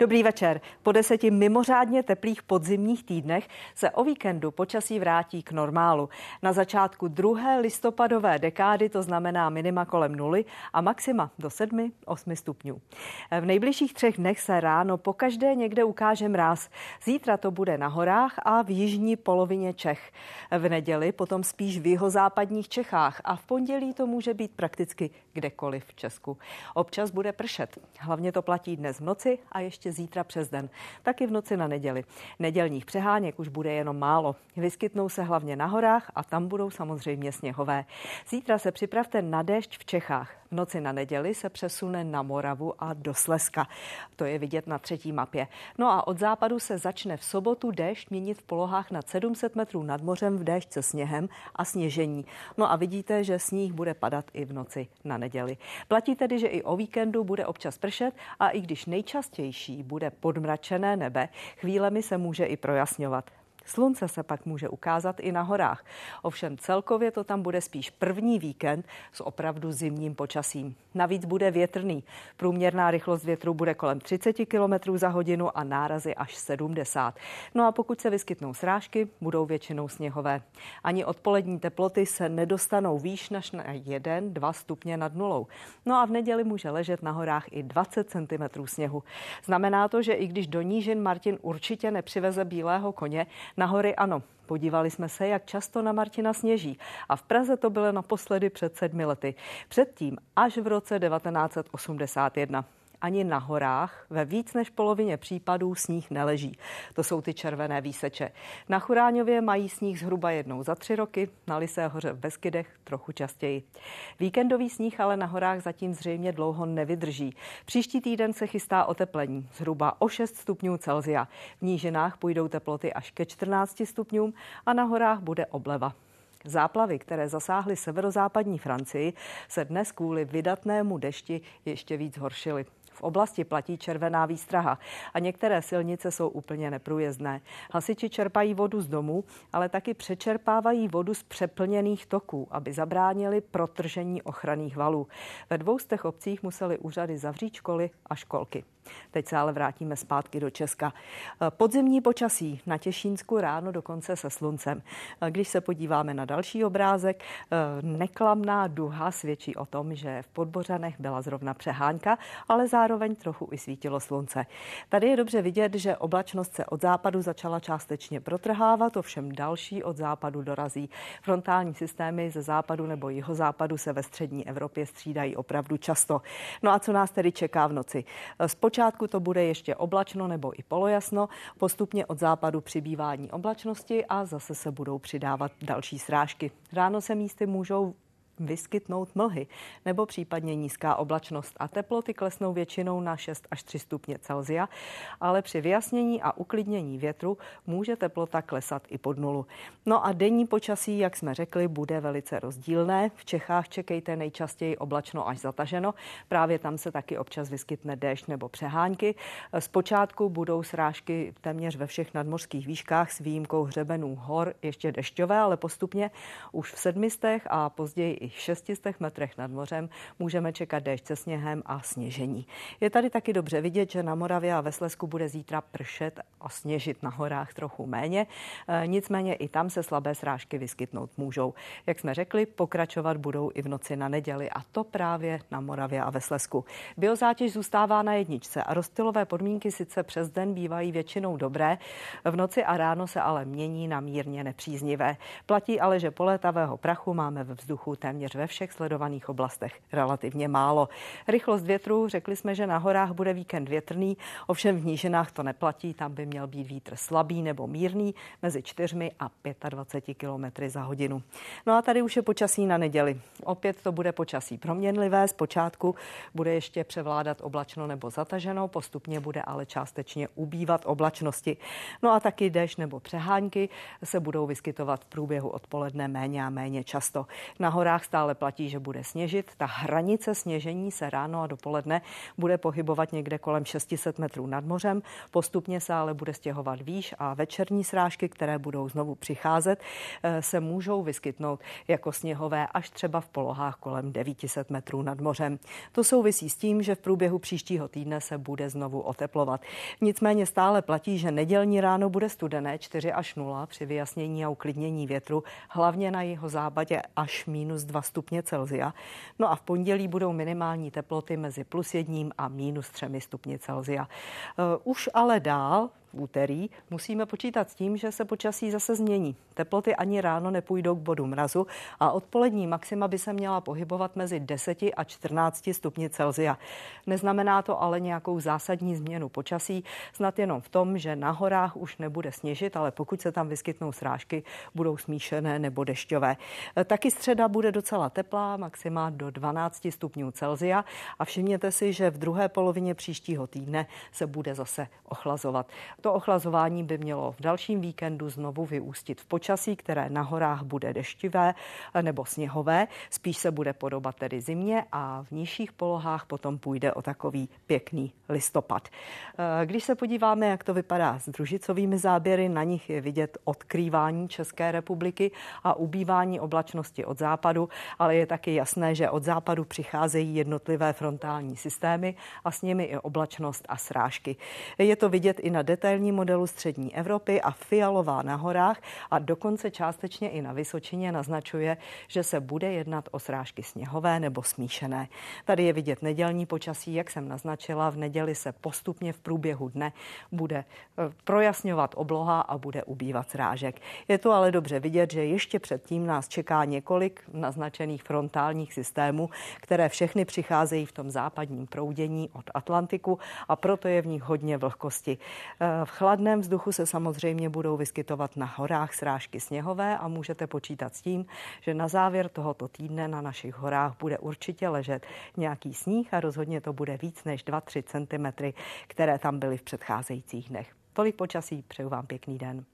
Dobrý večer. Po deseti mimořádně teplých podzimních týdnech se o víkendu počasí vrátí k normálu. Na začátku druhé listopadové dekády to znamená minima kolem nuly a maxima do 7-8 stupňů. V nejbližších třech dnech se ráno pokaždé někde ukáže mráz. Zítra to bude na horách a v jižní polovině Čech. V neděli potom spíš v jihozápadních Čechách a v pondělí to může být prakticky kdekoliv v Česku. Občas bude pršet. Hlavně to platí dnes v noci a ještě zítra přes den. Taky v noci na neděli. Nedělních přeháněk už bude jenom málo. Vyskytnou se hlavně na horách a tam budou samozřejmě sněhové. Zítra se připravte na déšť v Čechách. V noci na neděli se přesune na Moravu a do Slezska. To je vidět na třetí mapě. No a od západu se začne v sobotu déšť měnit v polohách nad 700 metrů nad mořem v déšť se sněhem a sněžení. No a vidíte, že sníh bude padat i v noci na neděli. Platí tedy, že i o víkendu bude občas pršet a i když nejčastější bude podmračené nebe, chvílemi se může i projasňovat. Slunce se pak může ukázat i na horách. Ovšem celkově to tam bude spíš první víkend s opravdu zimním počasím. Navíc bude větrný. Průměrná rychlost větru bude kolem 30 km za hodinu a nárazy až 70. No a pokud se vyskytnou srážky, budou většinou sněhové. Ani odpolední teploty se nedostanou výš než na 1-2 stupně nad nulou. No a v neděli může ležet na horách i 20 cm sněhu. Znamená to, že i když do nížin Martin určitě nepřiveze bílého koně, na hory ano. Podívali jsme se, jak často na Martina sněží. A v Praze to bylo naposledy před sedmi lety. Předtím až v roce 1981 ani na horách ve víc než polovině případů sníh neleží. To jsou ty červené výseče. Na Churáňově mají sníh zhruba jednou za tři roky, na Lisé hoře v Beskydech trochu častěji. Víkendový sníh ale na horách zatím zřejmě dlouho nevydrží. Příští týden se chystá oteplení, zhruba o 6 stupňů Celzia. V nížinách půjdou teploty až ke 14 stupňům a na horách bude obleva. Záplavy, které zasáhly severozápadní Francii, se dnes kvůli vydatnému dešti ještě víc horšily. V oblasti platí červená výstraha a některé silnice jsou úplně neprůjezdné. Hasiči čerpají vodu z domů, ale taky přečerpávají vodu z přeplněných toků, aby zabránili protržení ochranných valů. Ve dvou z těch obcích museli úřady zavřít školy a školky. Teď se ale vrátíme zpátky do Česka. Podzimní počasí na Těšínsku ráno dokonce se sluncem. Když se podíváme na další obrázek, neklamná duha svědčí o tom, že v Podbořanech byla zrovna přehánka, ale zároveň trochu i svítilo slunce. Tady je dobře vidět, že oblačnost se od západu začala částečně protrhávat, ovšem další od západu dorazí. Frontální systémy ze západu nebo jihozápadu se ve střední Evropě střídají opravdu často. No a co nás tedy čeká v noci? Zpočátku Zpočátku to bude ještě oblačno nebo i polojasno, postupně od západu přibývání oblačnosti a zase se budou přidávat další srážky. Ráno se místy můžou vyskytnout mlhy nebo případně nízká oblačnost a teploty klesnou většinou na 6 až 3 stupně Celzia, ale při vyjasnění a uklidnění větru může teplota klesat i pod nulu. No a denní počasí, jak jsme řekli, bude velice rozdílné. V Čechách čekejte nejčastěji oblačno až zataženo. Právě tam se taky občas vyskytne déšť nebo přehánky. Zpočátku budou srážky téměř ve všech nadmořských výškách s výjimkou hřebenů hor ještě dešťové, ale postupně už v sedmistech a později i 600 metrech nad mořem můžeme čekat déšť se sněhem a sněžení. Je tady taky dobře vidět, že na Moravě a ve Slesku bude zítra pršet a sněžit na horách trochu méně. E, nicméně i tam se slabé srážky vyskytnout můžou. Jak jsme řekli, pokračovat budou i v noci na neděli a to právě na Moravě a ve Slesku. Biozátěž zůstává na jedničce a rozstylové podmínky sice přes den bývají většinou dobré, v noci a ráno se ale mění na mírně nepříznivé. Platí ale, že polétavého prachu máme ve vzduchu téměř téměř ve všech sledovaných oblastech relativně málo. Rychlost větru, řekli jsme, že na horách bude víkend větrný, ovšem v nížinách to neplatí, tam by měl být vítr slabý nebo mírný mezi 4 a 25 km za hodinu. No a tady už je počasí na neděli. Opět to bude počasí proměnlivé, zpočátku bude ještě převládat oblačno nebo zataženo, postupně bude ale částečně ubývat oblačnosti. No a taky déšť nebo přehánky se budou vyskytovat v průběhu odpoledne méně a méně často. Na horách horách stále platí, že bude sněžit. Ta hranice sněžení se ráno a dopoledne bude pohybovat někde kolem 600 metrů nad mořem. Postupně se ale bude stěhovat výš a večerní srážky, které budou znovu přicházet, eh, se můžou vyskytnout jako sněhové až třeba v polohách kolem 900 metrů nad mořem. To souvisí s tím, že v průběhu příštího týdne se bude znovu oteplovat. Nicméně stále platí, že nedělní ráno bude studené 4 až 0 při vyjasnění a uklidnění větru, hlavně na jeho západě až minus 2 stupně Celzia. No a v pondělí budou minimální teploty mezi plus jedním a minus 3 stupně Celzia. Uh, už ale dál v úterý, musíme počítat s tím, že se počasí zase změní. Teploty ani ráno nepůjdou k bodu mrazu a odpolední maxima by se měla pohybovat mezi 10 a 14 stupni Celzia. Neznamená to ale nějakou zásadní změnu počasí, snad jenom v tom, že na horách už nebude sněžit, ale pokud se tam vyskytnou srážky, budou smíšené nebo dešťové. Taky středa bude docela teplá, maxima do 12 stupňů Celzia a všimněte si, že v druhé polovině příštího týdne se bude zase ochlazovat. To ochlazování by mělo v dalším víkendu znovu vyústit v počasí, které na horách bude deštivé nebo sněhové. Spíš se bude podobat tedy zimě a v nižších polohách potom půjde o takový pěkný listopad. Eh, když se podíváme, jak to vypadá s družicovými záběry, na nich je vidět odkrývání České republiky a ubývání oblačnosti od západu, ale je taky jasné, že od západu přicházejí jednotlivé frontální systémy a s nimi i oblačnost a srážky. Je to vidět i na detailní modelu střední Evropy a Fialová na horách a dokonce částečně i na Vysočině naznačuje, že se bude jednat o srážky sněhové nebo smíšené. Tady je vidět nedělní počasí, jak jsem naznačila, v neděli se postupně v průběhu dne bude eh, projasňovat obloha a bude ubývat srážek. Je to ale dobře vidět, že ještě předtím nás čeká několik naznačených frontálních systémů, které všechny přicházejí v tom západním proudění od Atlantiku a proto je v nich hodně vlhkosti. V chladném vzduchu se samozřejmě budou vyskytovat na horách srážky sněhové a můžete počítat s tím, že na závěr tohoto týdne na našich horách bude určitě ležet nějaký sníh a rozhodně to bude víc než 2-3 cm, které tam byly v předcházejících dnech. Tolik počasí, přeju vám pěkný den.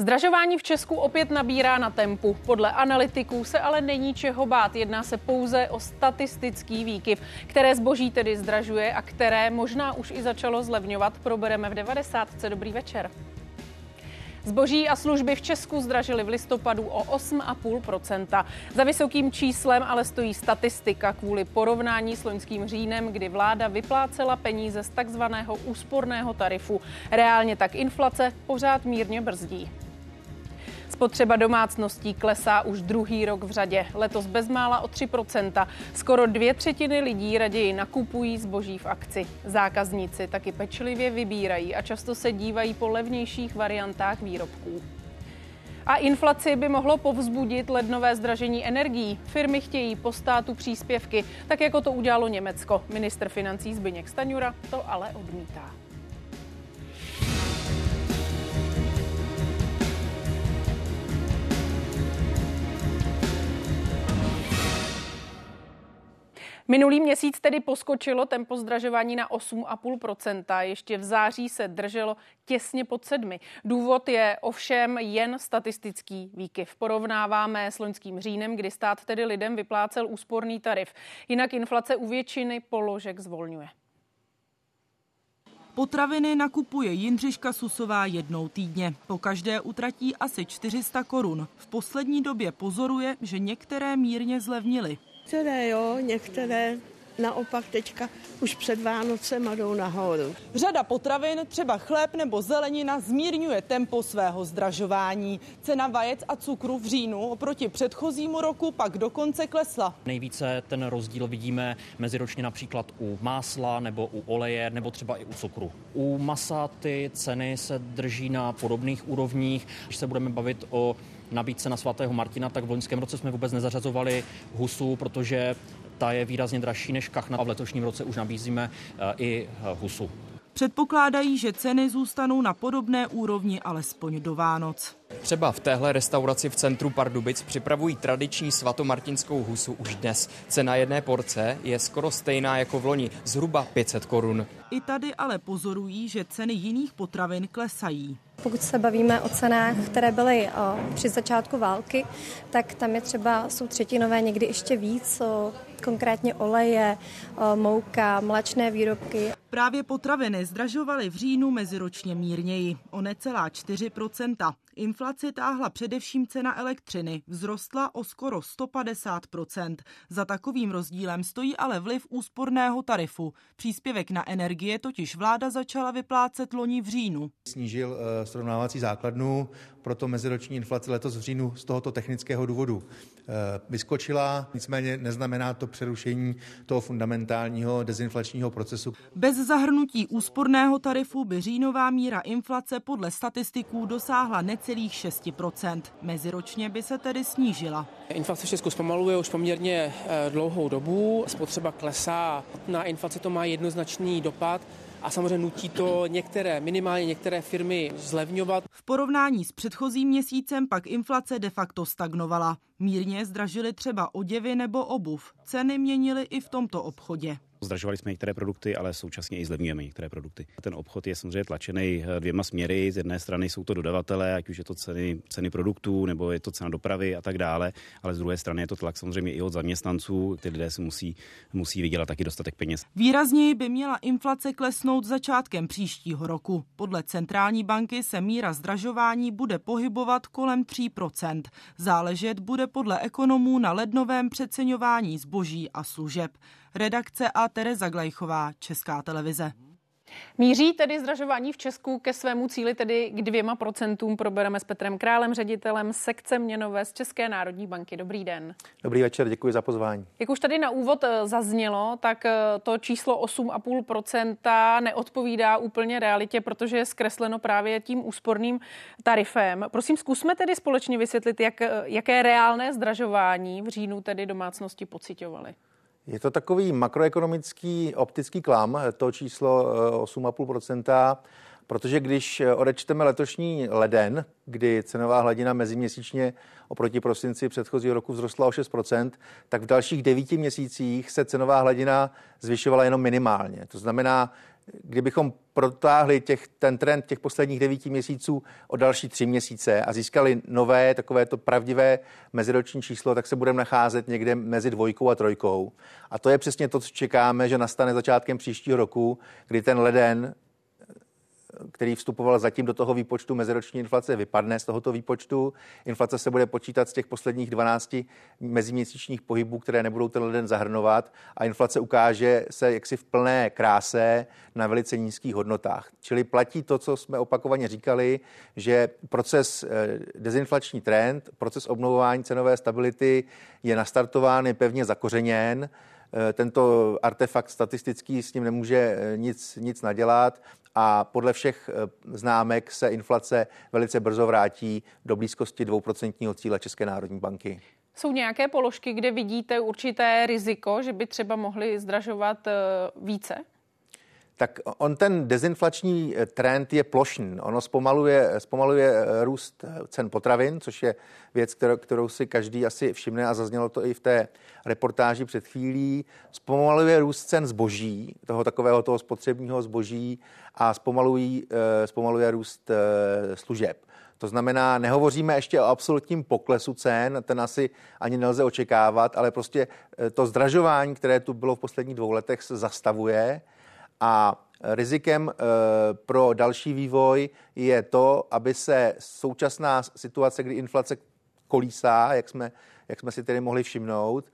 Zdražování v Česku opět nabírá na tempu. Podle analytiků se ale není čeho bát. Jedná se pouze o statistický výkyv, které zboží tedy zdražuje a které možná už i začalo zlevňovat. Probereme v 90. Dobrý večer. Zboží a služby v Česku zdražily v listopadu o 8,5% Za vysokým číslem ale stojí statistika kvůli porovnání s loňským říjnem, kdy vláda vyplácela peníze z takzvaného úsporného tarifu. Reálně tak inflace pořád mírně brzdí. Spotřeba domácností klesá už druhý rok v řadě. Letos bezmála o 3%. Skoro dvě třetiny lidí raději nakupují zboží v akci. Zákazníci taky pečlivě vybírají a často se dívají po levnějších variantách výrobků. A inflaci by mohlo povzbudit lednové zdražení energií. Firmy chtějí po státu příspěvky, tak jako to udělalo Německo. Minister financí Zbyněk Staňura to ale odmítá. Minulý měsíc tedy poskočilo tempo zdražování na 8,5%. Ještě v září se drželo těsně pod sedmi. Důvod je ovšem jen statistický výkyv. Porovnáváme s loňským říjnem, kdy stát tedy lidem vyplácel úsporný tarif. Jinak inflace u většiny položek zvolňuje. Potraviny nakupuje Jindřiška Susová jednou týdně. Po každé utratí asi 400 korun. V poslední době pozoruje, že některé mírně zlevnily. Některé jo, některé naopak teďka už před Vánocem jdou nahoru. Řada potravin, třeba chléb nebo zelenina, zmírňuje tempo svého zdražování. Cena vajec a cukru v říjnu oproti předchozímu roku pak dokonce klesla. Nejvíce ten rozdíl vidíme meziročně například u másla nebo u oleje nebo třeba i u cukru. U masa ty ceny se drží na podobných úrovních. Když se budeme bavit o nabídce na svatého Martina, tak v loňském roce jsme vůbec nezařazovali husu, protože ta je výrazně dražší než kachna a v letošním roce už nabízíme eh, i eh, husu. Předpokládají, že ceny zůstanou na podobné úrovni alespoň do Vánoc. Třeba v téhle restauraci v centru Pardubic připravují tradiční svatomartinskou husu už dnes. Cena jedné porce je skoro stejná jako v loni, zhruba 500 korun. I tady ale pozorují, že ceny jiných potravin klesají. Pokud se bavíme o cenách, které byly o, při začátku války, tak tam je třeba, jsou třetinové, někdy ještě víc, konkrétně oleje, o, mouka, mléčné výrobky. Právě potraviny zdražovaly v říjnu meziročně mírněji, o necelá 4% Inflaci táhla především cena elektřiny, vzrostla o skoro 150% Za takovým rozdílem stojí ale vliv úsporného tarifu. Příspěvek na energie totiž vláda začala vyplácet loni v říjnu. Snížil uh, srovnávací základnu, proto meziroční inflace letos v říjnu z tohoto technického důvodu eh, vyskočila, nicméně neznamená to přerušení toho fundamentálního dezinflačního procesu. Bez zahrnutí úsporného tarifu by říjnová míra inflace podle statistiků dosáhla necelých 6%. Meziročně by se tedy snížila. Inflace v Česku zpomaluje už poměrně eh, dlouhou dobu, spotřeba klesá, na inflaci to má jednoznačný dopad a samozřejmě nutí to některé, minimálně některé firmy zlevňovat. V porovnání s předchozím měsícem pak inflace de facto stagnovala. Mírně zdražily třeba oděvy nebo obuv. Ceny měnily i v tomto obchodě. Zdražovali jsme některé produkty, ale současně i zlevňujeme některé produkty. Ten obchod je samozřejmě tlačený eh, dvěma směry. Z jedné strany jsou to dodavatelé, ať už je to ceny, ceny produktů, nebo je to cena dopravy a tak dále, ale z druhé strany je to tlak samozřejmě i od zaměstnanců. Ty lidé si musí, musí vydělat taky dostatek peněz. Výrazněji by měla inflace klesnout začátkem příštího roku. Podle centrální banky se míra zdražování bude pohybovat kolem 3%. Záležet bude podle ekonomů na lednovém přeceňování zboží a služeb. Redakce a Tereza Glejchová, Česká televize. Míří tedy zdražování v Česku ke svému cíli, tedy k dvěma procentům. Probereme s Petrem Králem, ředitelem sekce měnové z České národní banky. Dobrý den. Dobrý večer, děkuji za pozvání. Jak už tady na úvod eh, zaznělo, tak eh, to číslo 8,5% neodpovídá úplně realitě, protože je zkresleno právě tím úsporným tarifem. Prosím, zkusme tedy společně vysvětlit, jak, eh, jaké reálné zdražování v říjnu tedy domácnosti pocitovaly. Je to takový makroekonomický optický klam, to číslo 8,5%, eh, protože když odečteme letošní leden, kdy cenová hladina meziměsíčně oproti prosinci předchozího roku vzrostla o 6%, tak v dalších devíti měsících se cenová hladina zvyšovala jenom minimálně. To znamená, kdybychom protáhli těch, ten trend těch posledních devíti měsíců o další tři měsíce a získali nové, takové to pravdivé meziroční číslo, tak se budeme nacházet někde mezi dvojkou a trojkou. A to je přesně to, co čekáme, že nastane začátkem příštího roku, kdy ten leden který vstupoval zatím do toho výpočtu meziroční inflace, vypadne z tohoto výpočtu. Inflace se bude počítat z těch posledních 12 meziměsíčních pohybů, které nebudou ten leden zahrnovat a inflace ukáže se jaksi v plné kráse na velice nízkých hodnotách. Čili platí to, co jsme opakovaně říkali, že proces eh, dezinflační trend, proces obnovování cenové stability je nastartován, je pevně zakořeněn eh, tento artefakt statistický s ním nemůže eh, nic, nic nadělat a podle všech eh, známek se inflace velice brzo vrátí do blízkosti 2% cíle České národní banky. Jsou nějaké položky, kde vidíte určité riziko, že by třeba mohly zdražovat eh, více? Tak on ten dezinflační eh, trend je plošný. Ono zpomaluje, zpomaluje eh, růst eh, cen potravin, což je věc, kterou, kterou si každý asi všimne a zaznělo to i v té reportáži před chvílí. Zpomaluje růst cen zboží, toho takového toho spotřebního zboží a zpomalují, zpomaluje růst služeb. To znamená, nehovoříme ještě o absolutním poklesu cen, ten asi ani nelze očekávat, ale prostě to zdražování, které tu bylo v posledních dvou letech, se zastavuje a rizikem eh, pro další vývoj je to, aby se současná situace, kdy inflace kolísá, jak jsme, jak jsme si tedy mohli všimnout,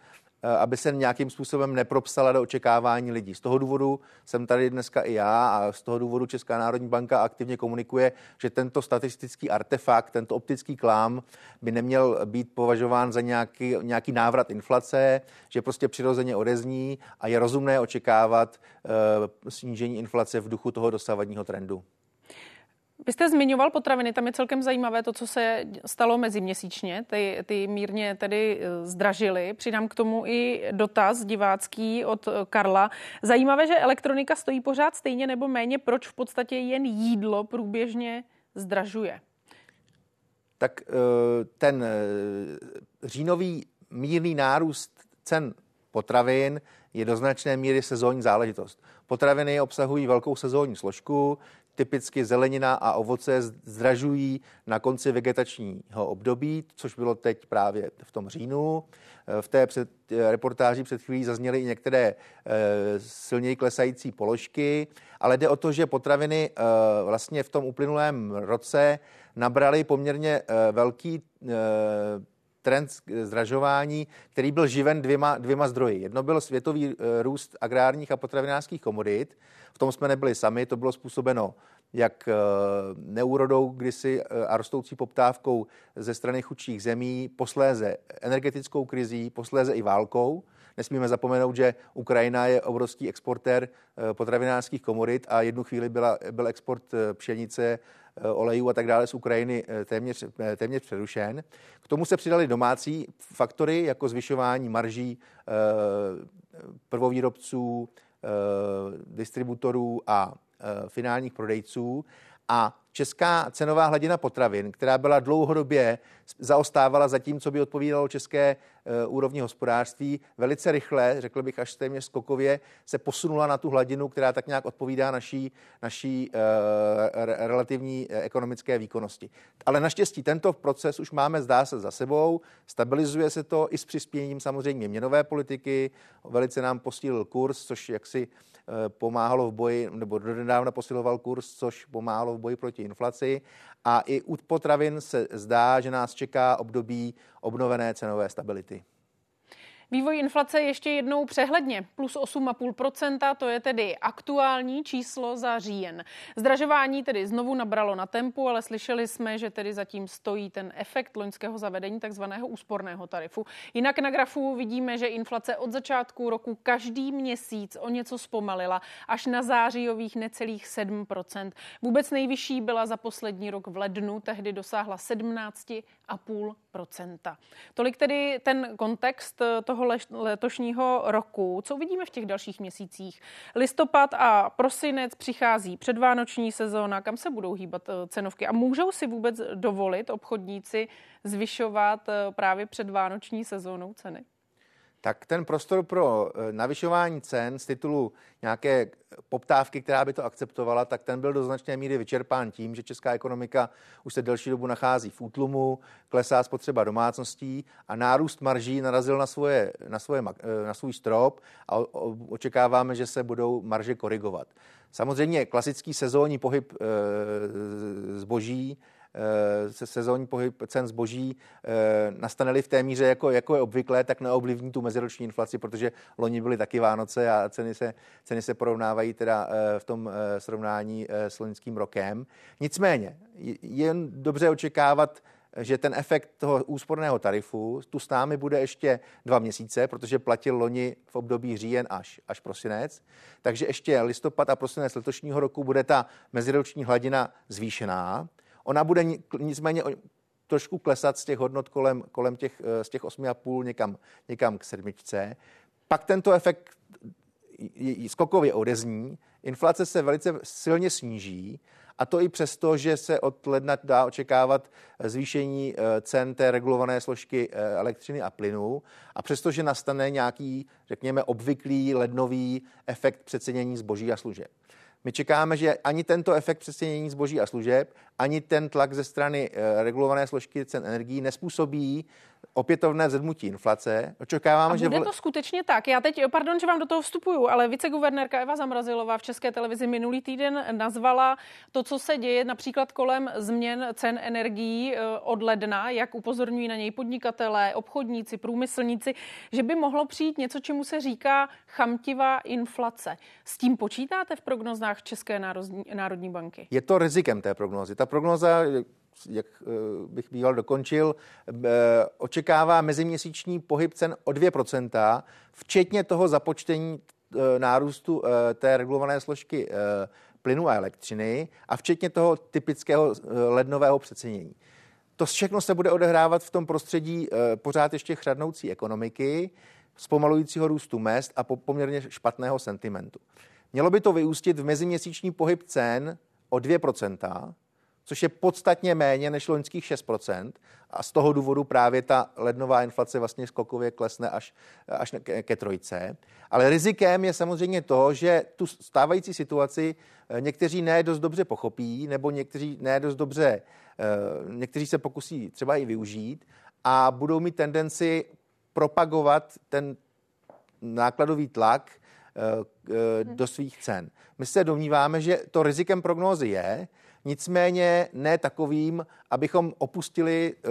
aby se nějakým způsobem nepropsala do očekávání lidí. Z toho důvodu jsem tady dneska i já a z toho důvodu Česká národní banka aktivně komunikuje, že tento statistický artefakt, tento optický klám by neměl být považován za nějaký, nějaký návrat inflace, že prostě přirozeně odezní a je rozumné očekávat uh, snížení inflace v duchu toho dosavadního trendu. Vy jste zmiňoval potraviny, tam je celkem zajímavé to, co se stalo meziměsíčně. Ty, ty mírně tedy eh, zdražily. Přidám k tomu i dotaz divácký od eh, Karla. Zajímavé, že elektronika stojí pořád stejně nebo méně, proč v podstatě jen jídlo průběžně zdražuje? Tak eh, ten říjnový mírný nárůst cen potravin je do značné míry sezónní záležitost. Potraviny obsahují velkou sezónní složku, typicky zelenina a ovoce zdražují na konci vegetačního období, což bylo teď právě v tom říjnu. V té před, reportáži před chvílí zazněly i některé e, silněji klesající položky, ale jde o to, že potraviny e, vlastně v tom uplynulém roce nabraly poměrně velký trend zdražování, který byl živen dvěma, dvěma zdroji. Jedno byl světový eh, růst agrárních a potravinářských komodit. V tom jsme nebyli sami, to bylo způsobeno jak eh, neúrodou kdysi eh, a rostoucí poptávkou ze strany chudších zemí, posléze energetickou krizí, posléze i válkou. Nesmíme zapomenout, že Ukrajina je obrovský exportér potravinářských komodit a jednu chvíli byla, byl export pšenice, Eh, olejů a tak dále z Ukrajiny eh, téměř, eh, téměř přerušen. K tomu se přidali domácí faktory, jako zvyšování marží prvovýrobců, distributorů a finálních prodejců. A česká cenová hladina potravin, která byla dlouhodobě zaostávala za tím, co by odpovídalo české e, úrovni hospodářství, velice rychle, řekl bych až téměř skokově, se posunula na tu hladinu, která tak nějak odpovídá naší, naší e, relativní e, ekonomické výkonnosti. Ale naštěstí tento proces už máme, zdá se, za sebou, stabilizuje se to i s přispěním samozřejmě měnové politiky, velice nám posílil kurz, což jaksi pomáhalo v boji, nebo donedávna posiloval kurz, což pomáhalo v boji proti inflaci. A i u potravin se zdá, že nás čeká období obnovené cenové stability. Vývoj inflace ještě jednou přehledně. Plus 8,5%, to je tedy aktuální číslo za říjen. Zdražování tedy znovu nabralo na tempu, ale slyšeli jsme, že tedy zatím stojí ten efekt loňského zavedení takzvaného úsporného tarifu. Jinak na grafu vidíme, že inflace od začátku roku každý měsíc o něco zpomalila, až na zářijových necelých 7%. Vůbec nejvyšší byla za poslední rok v lednu, tehdy dosáhla 17,5%. Tolik tedy ten kontext toho toho letošního roku. Co uvidíme v těch dalších měsících? Listopad a prosinec přichází předvánoční sezóna, kam se budou hýbat eh, cenovky a můžou si vůbec dovolit obchodníci zvyšovat eh, právě předvánoční sezónou ceny? Tak ten prostor pro eh, navyšování cen z titulu nějaké poptávky, která by to akceptovala, tak ten byl do značné míry vyčerpán tím, že česká ekonomika už se delší dobu nachází v útlumu, klesá spotřeba domácností a nárůst marží narazil na, svoje, na, svoje, eh, na svůj strop a očekáváme, že se budou marže korigovat. Samozřejmě klasický sezónní pohyb e, zboží Eh, se sezónní pohyb cen zboží eh, nastane v té míře, jako, jako je obvyklé, tak neoblivní tu meziroční inflaci, protože loni byly taky Vánoce a ceny se, ceny se porovnávají teda eh, v tom srovnání s loňským rokem. Nicméně, je dobře očekávat, že ten efekt toho úsporného tarifu tu s námi bude ještě dva měsíce, protože platil loni v období říjen až, až prosinec. Takže ještě listopad a prosinec letošního roku bude ta meziroční hladina zvýšená. Ona bude nicméně trošku klesat z těch hodnot kolem, kolem těch, eh, z těch 8,5 někam, někam k sedmičce. Pak tento efekt skokově odezní, inflace se velice silně sníží a to i přesto, že se od ledna dá očekávat zvýšení eh, cen té regulované složky eh, elektřiny a plynu a přestože nastane nějaký, řekněme, obvyklý lednový efekt přecenění zboží a služeb. My čekáme, že ani tento efekt přestěnění zboží a služeb, ani ten tlak ze strany eh, regulované složky cen energií nespůsobí opětovné zedmutí inflace. Očekáváme, že... bude to skutečně tak? Já teď, pardon, že vám do toho vstupuju, ale viceguvernérka Eva Zamrazilová v České televizi minulý týden nazvala to, co se děje například kolem změn cen energií eh, od ledna, jak upozorňují na něj podnikatelé, obchodníci, průmyslníci, že by mohlo přijít něco, čemu se říká chamtivá inflace. S tím počítáte v prognozách České národní, národní banky? Je to rizikem té prognozy. Ta prognoza jak eh, bych býval dokončil, eh, očekává meziměsíční pohyb cen o 2%, včetně toho započtení eh, nárůstu té regulované složky plynu a elektřiny a včetně toho typického lednového přecenění. To všechno se bude odehrávat v tom prostředí pořád ještě chradnoucí ekonomiky, zpomalujícího růstu mest a poměrně špatného sentimentu. Mělo by to vyústit v meziměsíční pohyb cen o 2%, což je podstatně méně než loňských 6%. A z toho důvodu právě ta lednová inflace vlastně skokově klesne až, až ke trojce. Ale rizikem je samozřejmě to, že tu stávající situaci eh, někteří ne dost dobře pochopí, nebo někteří ne dost dobře, eh, někteří se pokusí třeba i využít a budou mít tendenci propagovat ten nákladový tlak eh, do svých cen. My se domníváme, že to rizikem prognózy je, nicméně ne takovým, abychom opustili eh,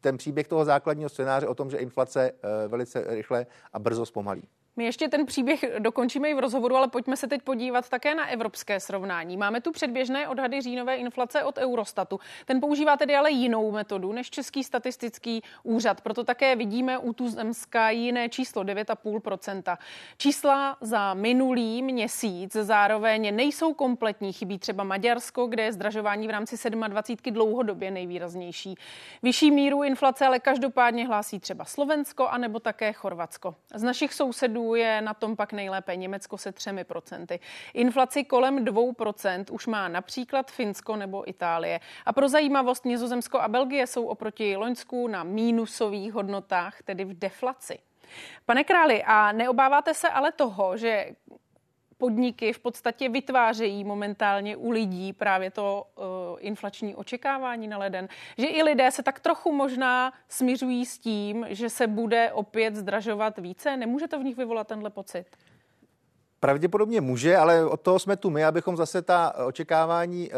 ten příběh toho základního scénáře o tom, že inflace eh, velice rychle a brzo zpomalí. My ještě ten příběh dokončíme i v rozhovoru, ale pojďme se teď podívat také na evropské srovnání. Máme tu předběžné odhady říjnové inflace od Eurostatu. Ten používá tedy ale jinou metodu než Český statistický úřad. Proto také vidíme u Tuzemska jiné číslo 9,5%. Čísla za minulý měsíc zároveň nejsou kompletní. Chybí třeba Maďarsko, kde je zdražování v rámci 27 dlouhodobě nejvýraznější. Vyšší míru inflace ale každopádně hlásí třeba Slovensko anebo také Chorvatsko. Z našich sousedů je na tom pak nejlépe Německo se třemi procenty. Inflaci kolem 2% už má například Finsko nebo Itálie. A pro zajímavost Nizozemsko a Belgie jsou oproti Loňsku na mínusových hodnotách, tedy v deflaci. Pane králi, a neobáváte se ale toho, že podniky v podstatě vytvářejí momentálně u lidí právě to uh, inflační očekávání na leden, že i lidé se tak trochu možná směřují s tím, že se bude opět zdražovat více. Nemůže to v nich vyvolat tenhle pocit? Pravděpodobně může, ale od toho jsme tu my, abychom zase ta očekávání uh,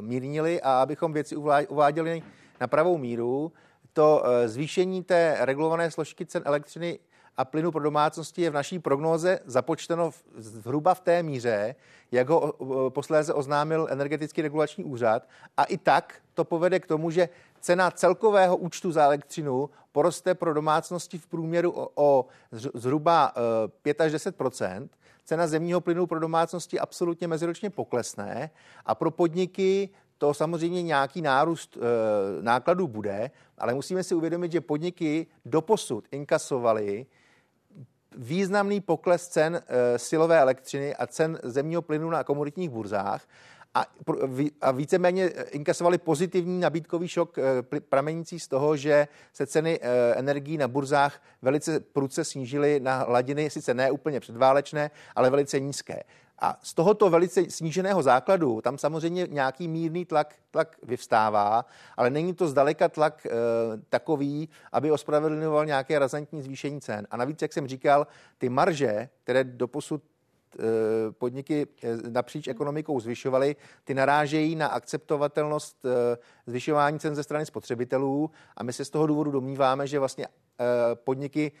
mírnili a abychom věci uváděli na pravou míru. To uh, zvýšení té regulované složky cen elektřiny a plynu pro domácnosti je v naší prognóze započteno zhruba v té míře, jak ho posléze oznámil energetický regulační úřad. A i tak to povede k tomu, že cena celkového účtu za elektřinu poroste pro domácnosti v průměru o, o zhruba 5 e, až 10 Cena zemního plynu pro domácnosti absolutně meziročně poklesne a pro podniky to samozřejmě nějaký nárůst e, nákladů bude, ale musíme si uvědomit, že podniky doposud inkasovaly významný pokles cen e, silové elektřiny a cen zemního plynu na komoditních burzách a, a víceméně inkasovali pozitivní nabídkový šok e, pramenící z toho, že se ceny energií na burzách velice prudce snížily na hladiny, sice ne úplně předválečné, ale velice nízké. A z tohoto velice sníženého základu tam samozřejmě nějaký mírný tlak, tlak vyvstává, ale není to zdaleka tlak e, takový, aby ospravedlňoval nějaké razantní zvýšení cen. A navíc, jak jsem říkal, ty marže, které doposud eh, podniky eh, napříč ekonomikou zvyšovaly, ty narážejí na akceptovatelnost zvyšování cen ze strany spotřebitelů a my se z toho důvodu domníváme, že vlastně podniky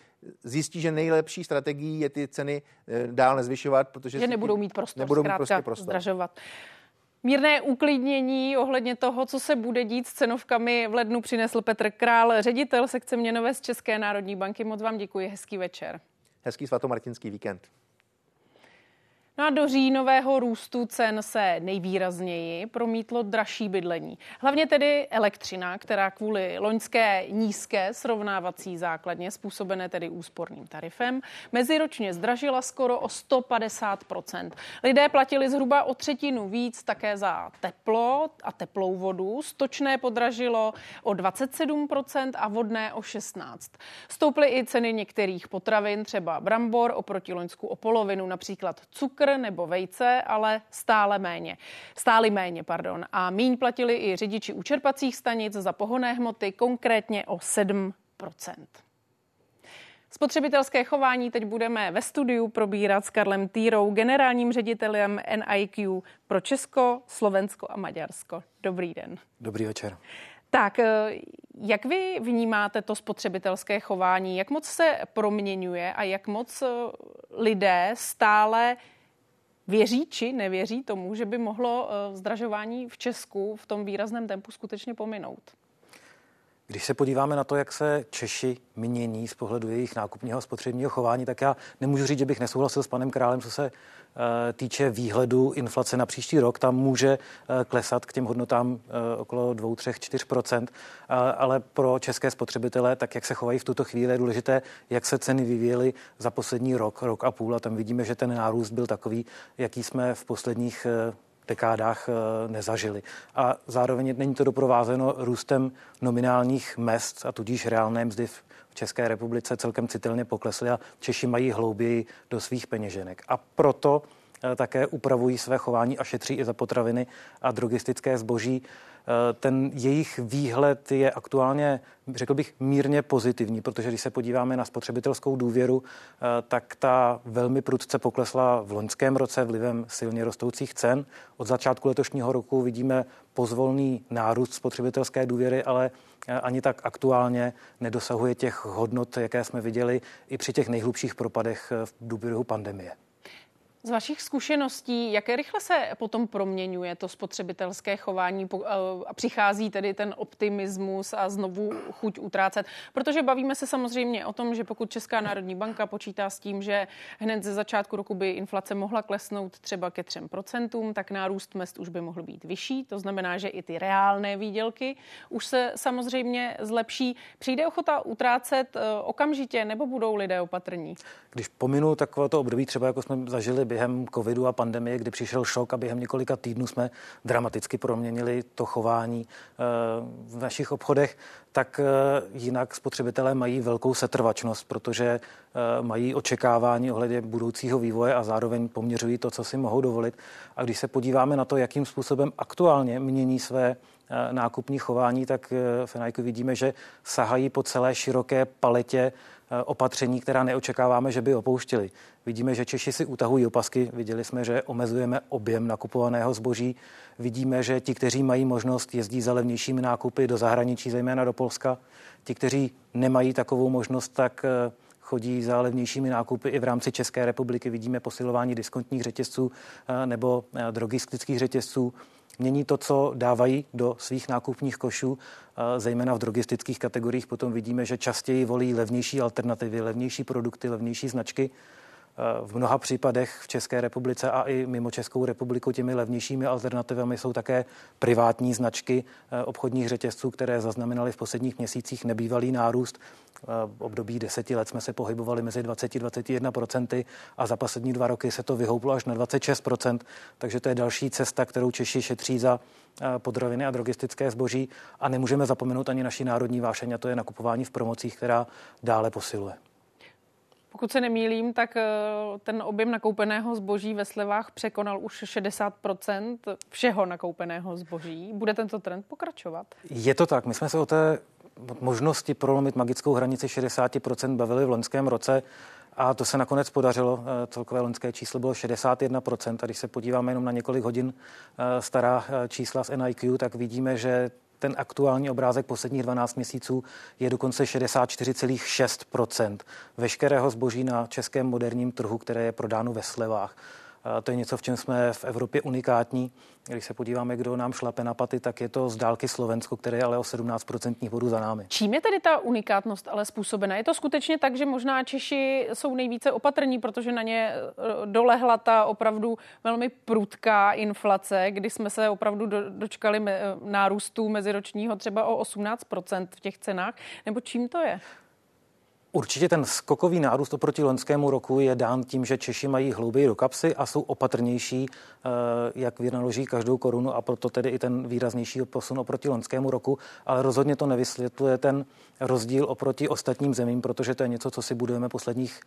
zjistí, že nejlepší strategií je ty ceny eh, dál nezvyšovat, protože že nebudou mít prostor, nebudou mít prostě prostor. zdražovat. Mírné uklidnění ohledně toho, co se bude dít s cenovkami v lednu přinesl Petr Král, ředitel sekce měnové z České národní banky. Moc vám děkuji, hezký večer. Hezký svatomartinský víkend. No a do říjnového růstu cen se nejvýrazněji promítlo dražší bydlení. Hlavně tedy elektřina, která kvůli loňské nízké srovnávací základně, způsobené tedy úsporným tarifem, meziročně zdražila skoro o 150% Lidé platili zhruba o třetinu víc také za teplo a teplou vodu. Stočné podražilo o 27% a vodné o 16 Stouply i ceny některých potravin, třeba brambor oproti loňsku o polovinu, například cukr cukr nebo vejce, ale stále méně. Stály méně, pardon. A míň platili i řidiči učerpacích stanic za pohonné hmoty, konkrétně o 7% Spotřebitelské chování teď budeme ve studiu probírat s Karlem Týrou, generálním ředitelem NIQ pro Česko, Slovensko a Maďarsko. Dobrý den. Dobrý večer. Tak, eh, jak vy vnímáte to spotřebitelské chování? Jak moc se proměňuje a jak moc eh, lidé stále Věří či nevěří tomu, že by mohlo eh, zdražování v Česku v tom výrazném tempu skutečně pominout? Když se podíváme na to, jak se Češi mění z pohledu jejich nákupního a spotřebního chování, tak já nemůžu říct, že bych nesouhlasil s panem Králem, co se eh, týče výhledu inflace na příští rok. Tam může eh, klesat k těm hodnotám eh, okolo 2, 3, 4% ale pro české spotřebitele, tak jak se chovají v tuto chvíli, je důležité, jak se ceny vyvíjely za poslední rok, rok a půl. A tam vidíme, že ten nárůst byl takový, jaký jsme v posledních dekádách eh, nezažili. A zároveň není to doprovázeno růstem nominálních mest a tudíž reálné mzdy v České republice celkem citelně poklesly a Češi mají hlouběji do svých peněženek. A proto eh, také upravují své chování a šetří i za potraviny a drogistické zboží ten jejich výhled je aktuálně, řekl bych, mírně pozitivní, protože když se podíváme na spotřebitelskou důvěru, eh, tak ta velmi prudce poklesla v loňském roce vlivem silně rostoucích cen. Od začátku letošního roku vidíme pozvolný nárůst spotřebitelské důvěry, ale eh, ani tak aktuálně nedosahuje těch hodnot, jaké jsme viděli i při těch nejhlubších propadech v důvěru pandemie. Z vašich zkušeností, jaké rychle se potom proměňuje to spotřebitelské chování eh, a přichází tedy ten optimismus a znovu chuť utrácet? Protože bavíme se samozřejmě o tom, že pokud Česká národní banka počítá s tím, že hned ze začátku roku by inflace mohla klesnout třeba ke 3%, tak nárůst mest už by mohl být vyšší. To znamená, že i ty reálné výdělky už se samozřejmě zlepší. Přijde ochota utrácet eh, okamžitě nebo budou lidé opatrní? Když pominu takovéto období, třeba jako jsme zažili během covidu a pandemie, kdy přišel šok a během několika týdnů jsme dramaticky proměnili to chování eh, v našich obchodech, tak eh, jinak spotřebitelé mají velkou setrvačnost, protože eh, mají očekávání ohledně budoucího vývoje a zároveň poměřují to, co si mohou dovolit. A když se podíváme na to, jakým způsobem aktuálně mění své nákupní chování, tak v Nike vidíme, že sahají po celé široké paletě opatření, která neočekáváme, že by opouštěli. Vidíme, že Češi si utahují opasky, viděli jsme, že omezujeme objem nakupovaného zboží, vidíme, že ti, kteří mají možnost, jezdí za levnějšími nákupy do zahraničí, zejména do Polska. Ti, kteří nemají takovou možnost, tak eh, chodí za levnějšími nákupy i v rámci České republiky. Vidíme posilování diskontních řetězců eh, nebo drogistických řetězců mění to, co dávají do svých nákupních košů, zejména v drogistických kategoriích. Potom vidíme, že častěji volí levnější alternativy, levnější produkty, levnější značky. V mnoha případech v České republice a i mimo Českou republiku těmi levnějšími alternativami jsou také privátní značky eh, obchodních řetězců, které zaznamenaly v posledních měsících nebývalý nárůst. V období deseti let jsme se pohybovali mezi 20-21% a za poslední dva roky se to vyhouplo až na 26%, takže to je další cesta, kterou Češi šetří za eh, podroviny a drogistické zboží a nemůžeme zapomenout ani naší národní vášeň a to je nakupování v promocích, která dále posiluje. Pokud se nemýlím, tak eh, ten objem nakoupeného zboží ve slevách překonal už 60% všeho nakoupeného zboží. Bude tento trend pokračovat? Je to tak. My jsme se o té možnosti prolomit magickou hranici 60% bavili v loňském roce. A to se nakonec podařilo. Eh, celkové loňské číslo bylo 61%. A když se podíváme jenom na několik hodin eh, stará čísla z NIQ, tak vidíme, že ten aktuální obrázek posledních 12 měsíců je dokonce 64,6% veškerého zboží na českém moderním trhu, které je prodáno ve slevách. To je něco, v čem jsme v Evropě unikátní. Když se podíváme, kdo nám šlape na paty, tak je to z dálky Slovensko, které je ale o 17% bodů za námi. Čím je tedy ta unikátnost ale způsobena? Je to skutečně tak, že možná Češi jsou nejvíce opatrní, protože na ně eh, dolehla ta opravdu velmi prudká inflace, kdy jsme se opravdu dočkali nárůstu meziročního třeba o 18% v těch cenách? Nebo čím to je? Určitě ten skokový nárůst oproti loňskému roku je dán tím, že Češi mají hlouběji do kapsy a jsou opatrnější, eh, jak vynaloží každou korunu a proto tedy i ten výraznější posun oproti loňskému roku, ale rozhodně to nevysvětluje ten rozdíl oproti ostatním zemím, protože to je něco, co si budujeme posledních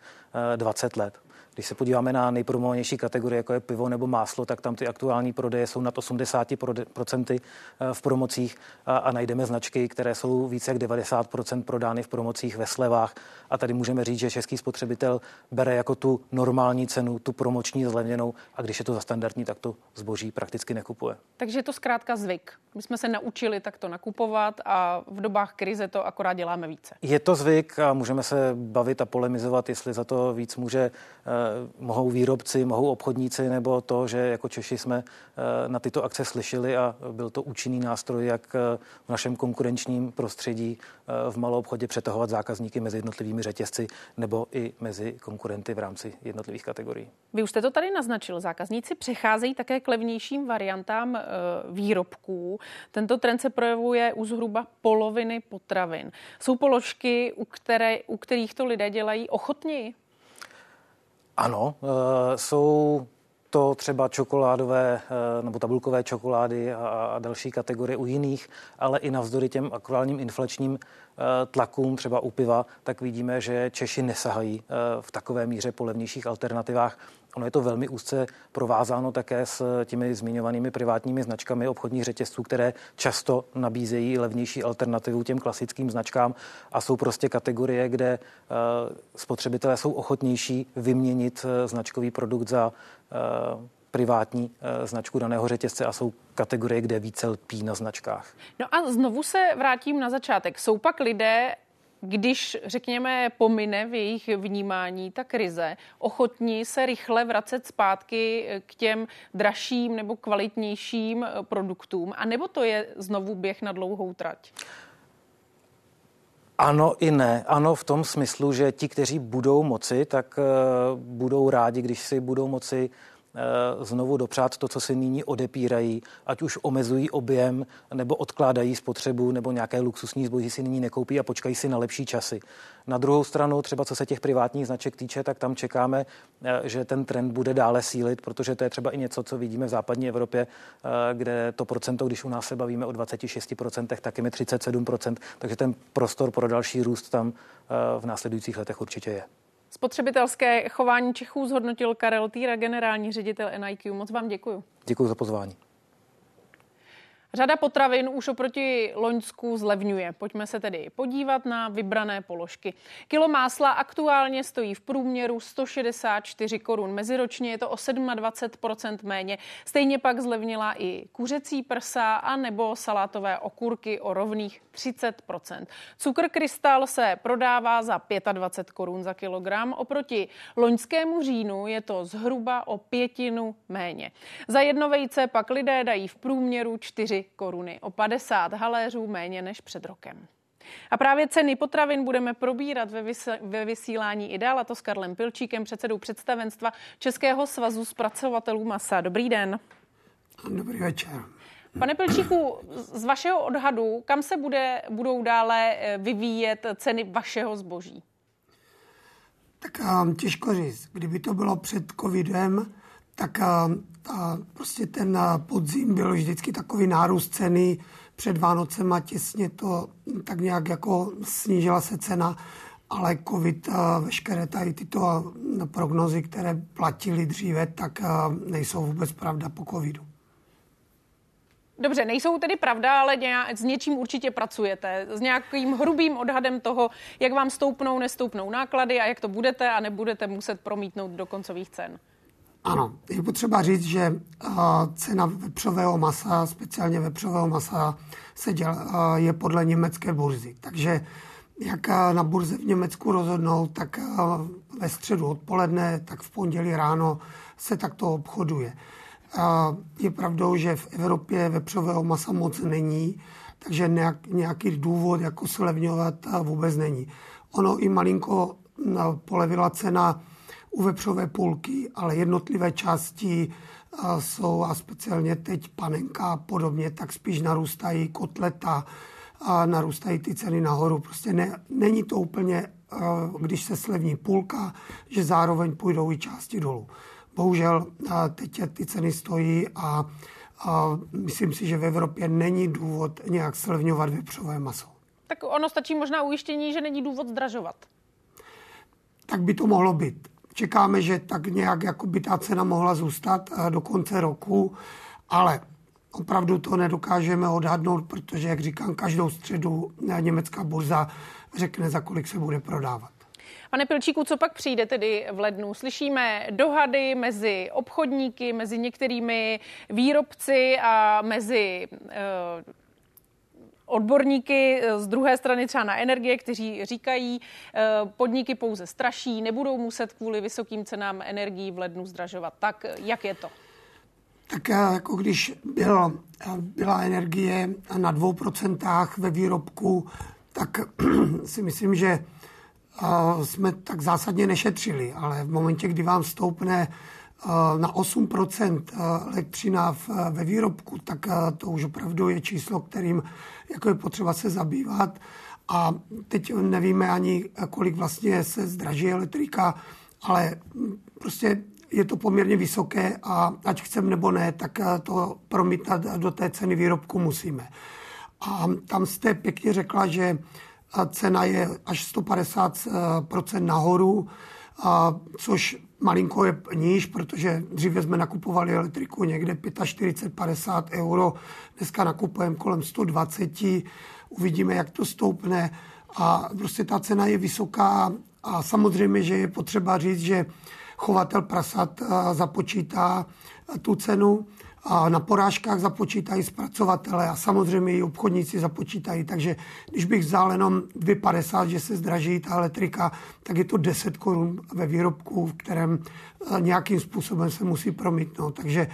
20 eh, let. Když se podíváme na nejpromovanější kategorie, jako je pivo nebo máslo, tak tam ty aktuální prodeje jsou nad 80% eh, v promocích a, a najdeme značky, které jsou více jak 90% prodány v promocích ve slevách. A tady můžeme říct, že český spotřebitel bere jako tu normální cenu, tu promoční zlevněnou a když je to za standardní, tak to zboží prakticky nekupuje. Takže je to zkrátka zvyk. My jsme se naučili takto nakupovat a v dobách krize to akorát děláme více. Je to zvyk a můžeme se bavit a polemizovat, jestli za to víc může mohou výrobci, mohou obchodníci, nebo to, že jako Češi jsme na tyto akce slyšeli a byl to účinný nástroj, jak v našem konkurenčním prostředí v malou obchodě přetahovat zákazníky mezi jednotlivými řetězci nebo i mezi konkurenty v rámci jednotlivých kategorií. Vy už jste to tady naznačil. Zákazníci přecházejí také k levnějším variantám výrobků. Tento trend se projevuje u zhruba poloviny potravin. Jsou položky, u, které, u kterých to lidé dělají ochotněji? Ano, e, jsou to třeba čokoládové e, nebo tabulkové čokolády a další kategorie u jiných, ale i navzdory těm aktuálním inflačním e, tlakům, třeba u piva, tak vidíme, že Češi nesahají v takové míře po levnějších alternativách Ono je to velmi úzce provázáno také s těmi zmiňovanými privátními značkami obchodních řetězců, které často nabízejí levnější alternativu těm klasickým značkám a jsou prostě kategorie, kde eh, spotřebitelé jsou ochotnější vyměnit eh, značkový produkt za eh, privátní značku daného řetězce a jsou kategorie, kde více lpí na značkách. No a znovu se vrátím na začátek. Jsou pak lidé, když, řekněme, pomine v jejich vnímání ta krize, ochotní se rychle vracet zpátky k těm dražším nebo kvalitnějším produktům, a nebo to je znovu běh na dlouhou trať? Ano i ne. Ano v tom smyslu, že ti, kteří budou moci, tak uh, budou rádi, když si budou moci Eh, znovu dopřát to, co se nyní odepírají, ať už omezují objem nebo odkládají spotřebu nebo nějaké luxusní zboží si nyní nekoupí a počkají si na lepší časy. Na druhou stranu, třeba co se těch privátních značek týče, tak tam čekáme, eh, že ten trend bude dále sílit, protože to je třeba i něco, co vidíme v západní Evropě, eh, kde to procento, když u nás se bavíme o 26%, tak je 37%, takže ten prostor pro další růst tam v následujících letech určitě je. Spotřebitelské chování Čechů zhodnotil Karel Týra, generální ředitel NIQ. Moc vám děkuji. Děkuji za pozvání. Řada potravin už oproti Loňsku zlevňuje. Pojďme se tedy podívat na vybrané položky. Kilo másla aktuálně stojí v průměru 164 korun. Meziročně je to o 27% méně. Stejně pak zlevnila i kuřecí prsa a nebo salátové okurky o rovných 30% Cukr krystal se prodává za 25 korun za kilogram. Oproti loňskému říjnu je to zhruba o pětinu méně. Za jedno vejce pak lidé dají v průměru 4 koruny, o 50 haléřů méně než před rokem. A právě ceny potravin budeme probírat ve, vys- ve vysílání i dál, a to s Karlem Pilčíkem, předsedou představenstva Českého svazu zpracovatelů masa. Dobrý den. Dobrý večer. Pane Pilčíku, z vašeho odhadu, kam se bude, budou dále eh, vyvíjet ceny vašeho zboží? Tak um, těžko říct. Kdyby to bylo před covidem, tak um, a prostě ten podzim byl vždycky takový nárůst ceny před Vánocem a těsně to tak nějak jako snížila se cena, ale covid a veškeré tady tyto prognozy, které platily dříve, tak nejsou vůbec pravda po covidu. Dobře, nejsou tedy pravda, ale s něčím určitě pracujete. S nějakým hrubým odhadem toho, jak vám stoupnou, nestoupnou náklady a jak to budete a nebudete muset promítnout do koncových cen. Ano, je potřeba říct, že cena vepřového masa, speciálně vepřového masa, se děl, je podle německé burzy. Takže jak na burze v Německu rozhodnou, tak ve středu odpoledne, tak v pondělí ráno se takto obchoduje. Je pravdou, že v Evropě vepřového masa moc není, takže nějaký důvod, jako slevňovat, vůbec není. Ono i malinko polevila cena u vepřové půlky, ale jednotlivé části jsou a speciálně teď panenka a podobně, tak spíš narůstají kotleta a narůstají ty ceny nahoru. Prostě ne, není to úplně, když se slevní půlka, že zároveň půjdou i části dolů. Bohužel teď ty ceny stojí a, a myslím si, že v Evropě není důvod nějak slevňovat vepřové maso. Tak ono stačí možná ujištění, že není důvod zdražovat. Tak by to mohlo být. Čekáme, že tak nějak jako by ta cena mohla zůstat eh, do konce roku, ale opravdu to nedokážeme odhadnout, protože, jak říkám, každou středu eh, německá burza řekne, za kolik se bude prodávat. Pane Pilčíku, co pak přijde tedy v lednu? Slyšíme dohady mezi obchodníky, mezi některými výrobci a mezi odborníky z druhé strany třeba na energie, kteří říkají, podniky pouze straší, nebudou muset kvůli vysokým cenám energií v lednu zdražovat. Tak jak je to? Tak jako když byl, byla energie na dvou procentách ve výrobku, tak si myslím, že jsme tak zásadně nešetřili, ale v momentě, kdy vám stoupne na 8% elektřina ve výrobku, tak to už opravdu je číslo, kterým jako je potřeba se zabývat. A teď nevíme ani, kolik vlastně se zdraží elektrika, ale prostě je to poměrně vysoké a ať chceme nebo ne, tak to promítat do té ceny výrobku musíme. A tam jste pěkně řekla, že cena je až 150% nahoru, což malinko je níž, protože dříve jsme nakupovali elektriku někde 45-50 euro, dneska nakupujeme kolem 120, uvidíme, jak to stoupne a prostě ta cena je vysoká a samozřejmě, že je potřeba říct, že chovatel prasat započítá tu cenu a na porážkách započítají zpracovatele a samozřejmě i obchodníci započítají. Takže když bych vzal jenom 2,50, že se zdraží ta elektrika, tak je to 10 korun ve výrobku, v kterém eh, nějakým způsobem se musí promítnout. Takže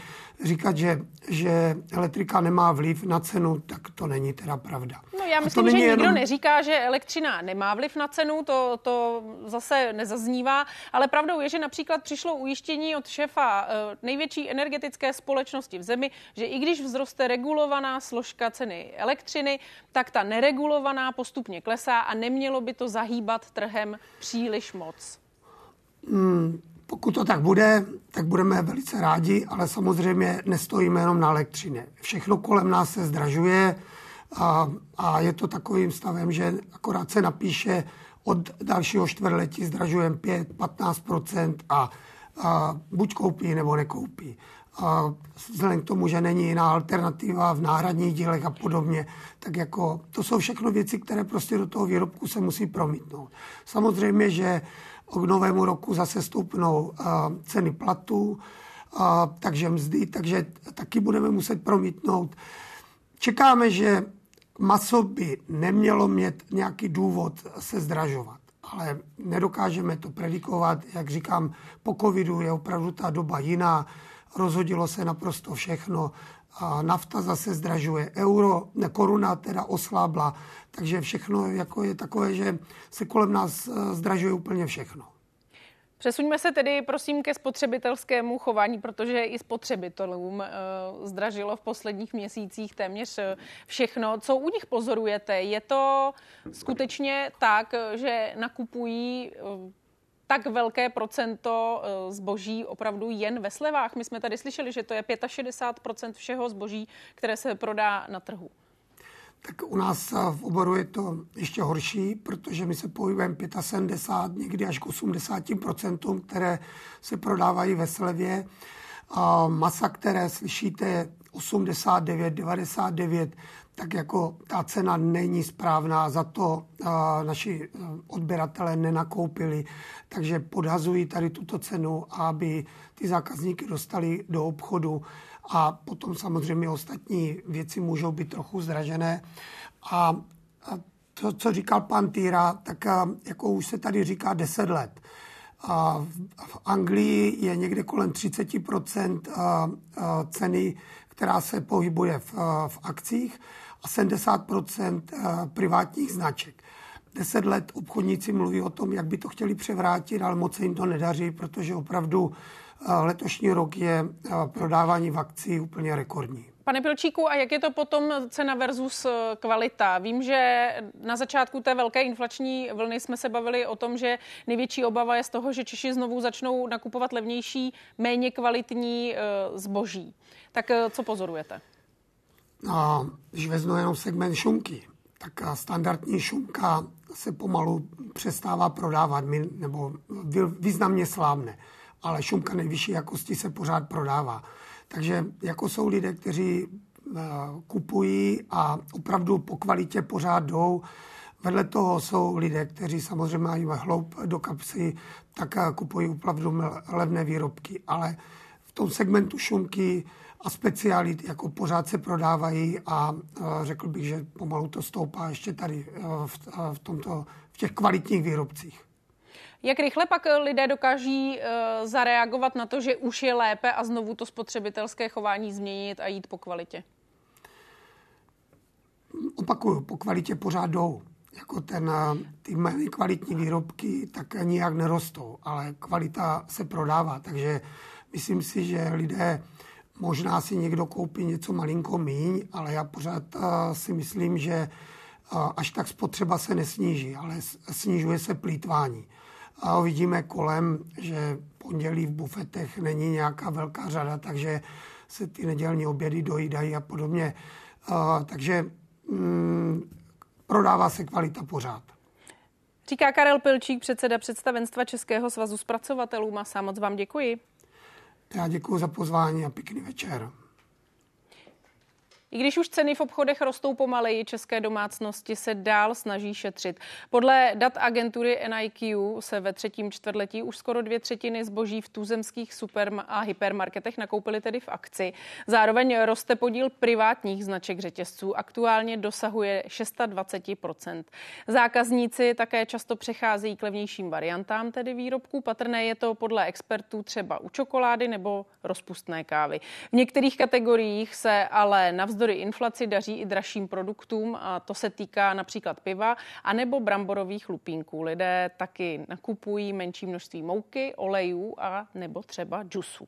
říkat, že, že elektrika nemá vliv na cenu, tak to není teda pravda. No já myslím, že nikdo jenom... neříká, že elektřina nemá vliv na cenu, to, to zase nezaznívá, ale pravdou je, že například přišlo ujištění od šefa eh, největší energetické společnosti v zemi, že i když vzroste regulovaná složka ceny elektřiny, tak ta neregulovaná postupně klesá a nemělo by to zahýbat trhem příliš moc. Hmm, pokud to tak bude, tak budeme velice rádi, ale samozřejmě nestojíme jenom na elektřině. Všechno kolem nás se zdražuje a, a je to takovým stavem, že akorát se napíše od dalšího čtvrtletí zdražujeme 5-15% a, a buď koupí nebo nekoupí. A vzhledem k tomu, že není jiná alternativa v náhradních dílech a podobně, tak jako to jsou všechno věci, které prostě do toho výrobku se musí promítnout. Samozřejmě, že k novému roku zase stoupnou ceny platů, takže mzdy, takže taky budeme muset promítnout. Čekáme, že maso by nemělo mít nějaký důvod se zdražovat, ale nedokážeme to predikovat. Jak říkám, po covidu je opravdu ta doba jiná, rozhodilo se naprosto všechno. Nafta zase zdražuje, euro, ne, koruna teda oslábla, takže všechno jako je takové, že se kolem nás eh, zdražuje úplně všechno. Přesuňme se tedy prosím ke spotřebitelskému chování, protože i spotřebitelům e, zdražilo v posledních měsících téměř eh, všechno. Co u nich pozorujete? Je to skutečně tak, že nakupují tak velké procento zboží opravdu jen ve slevách? My jsme tady slyšeli, že to je 65% všeho zboží, které se prodá na trhu tak u nás v oboru je to ještě horší, protože my se pohybujeme 75, někdy až k 80% které se prodávají ve slevě. A masa, které slyšíte 89, 99, tak jako ta cena není správná, za to naši odběratele nenakoupili, takže podhazují tady tuto cenu, aby ty zákazníky dostali do obchodu a potom samozřejmě ostatní věci můžou být trochu zdražené. A to, co říkal pan Týra, tak jako už se tady říká 10 let. A v Anglii je někde kolem 30% ceny, která se pohybuje v, v akcích a 70% privátních značek. Deset let obchodníci mluví o tom, jak by to chtěli převrátit, ale moc se jim to nedaří, protože opravdu letošní rok je prodávání vakcí úplně rekordní. Pane Pilčíku, a jak je to potom cena versus e, kvalita? Vím, že na začátku té velké inflační vlny jsme se bavili o tom, že největší obava je z toho, že Češi znovu začnou nakupovat levnější, méně kvalitní e, zboží. Tak co pozorujete? No, když vezmu jenom segment šunky, tak standardní šunka se pomalu přestává prodávat, nebo významně slábne ale šumka nejvyšší jakosti se pořád prodává. Takže jako jsou lidé, kteří eh, kupují a opravdu po kvalitě pořád jdou. Vedle toho jsou lidé, kteří samozřejmě mají hloub do kapsy, tak eh, kupují opravdu levné výrobky. Ale v tom segmentu šumky a specialit jako pořád se prodávají a řekl bych, že pomalu to stoupá ještě tady v, tomto, v těch kvalitních výrobcích. Jak rychle pak lidé dokáží zareagovat na to, že už je lépe a znovu to spotřebitelské chování změnit a jít po kvalitě? Opakuju, po kvalitě pořád jdou. Jako ten, ty méně kvalitní výrobky tak nijak nerostou, ale kvalita se prodává, takže myslím si, že lidé Možná si někdo koupí něco malinko míň, ale já pořád si myslím, že až tak spotřeba se nesníží, ale snižuje se plítvání. A vidíme kolem, že pondělí v bufetech není nějaká velká řada, takže se ty nedělní obědy dojídají a podobně. Takže mm, prodává se kvalita pořád. Říká Karel Pilčík, předseda představenstva Českého svazu zpracovatelů masa. Moc vám děkuji. Já děkuji za pozvání a pěkný večer. I když už ceny v obchodech rostou pomaleji, české domácnosti se dál snaží šetřit. Podle dat agentury NIQ se ve třetím čtvrtletí už skoro dvě třetiny zboží v tuzemských super a hypermarketech nakoupili tedy v akci. Zároveň roste podíl privátních značek řetězců. Aktuálně dosahuje 26%. Zákazníci také často přecházejí k levnějším variantám tedy výrobků. Patrné je to podle expertů třeba u čokolády nebo rozpustné kávy. V některých kategoriích se ale navzdory navzdory inflaci daří i dražším produktům a to se týká například piva anebo bramborových lupínků. Lidé taky nakupují menší množství mouky, olejů a nebo třeba džusů.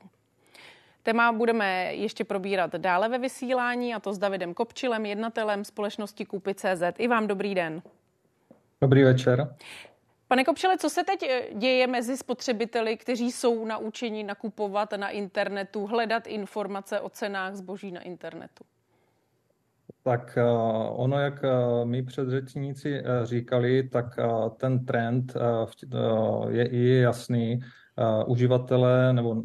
Téma budeme ještě probírat dále ve vysílání a to s Davidem Kopčilem, jednatelem společnosti Kupy.cz. I vám dobrý den. Dobrý večer. Pane Kopčele, co se teď eh, děje mezi spotřebiteli, kteří jsou naučeni nakupovat na internetu, hledat informace o cenách zboží na internetu? Tak eh, ono, jak eh, my předřečníci eh, říkali, tak ten trend je i jasný. Uživatelé nebo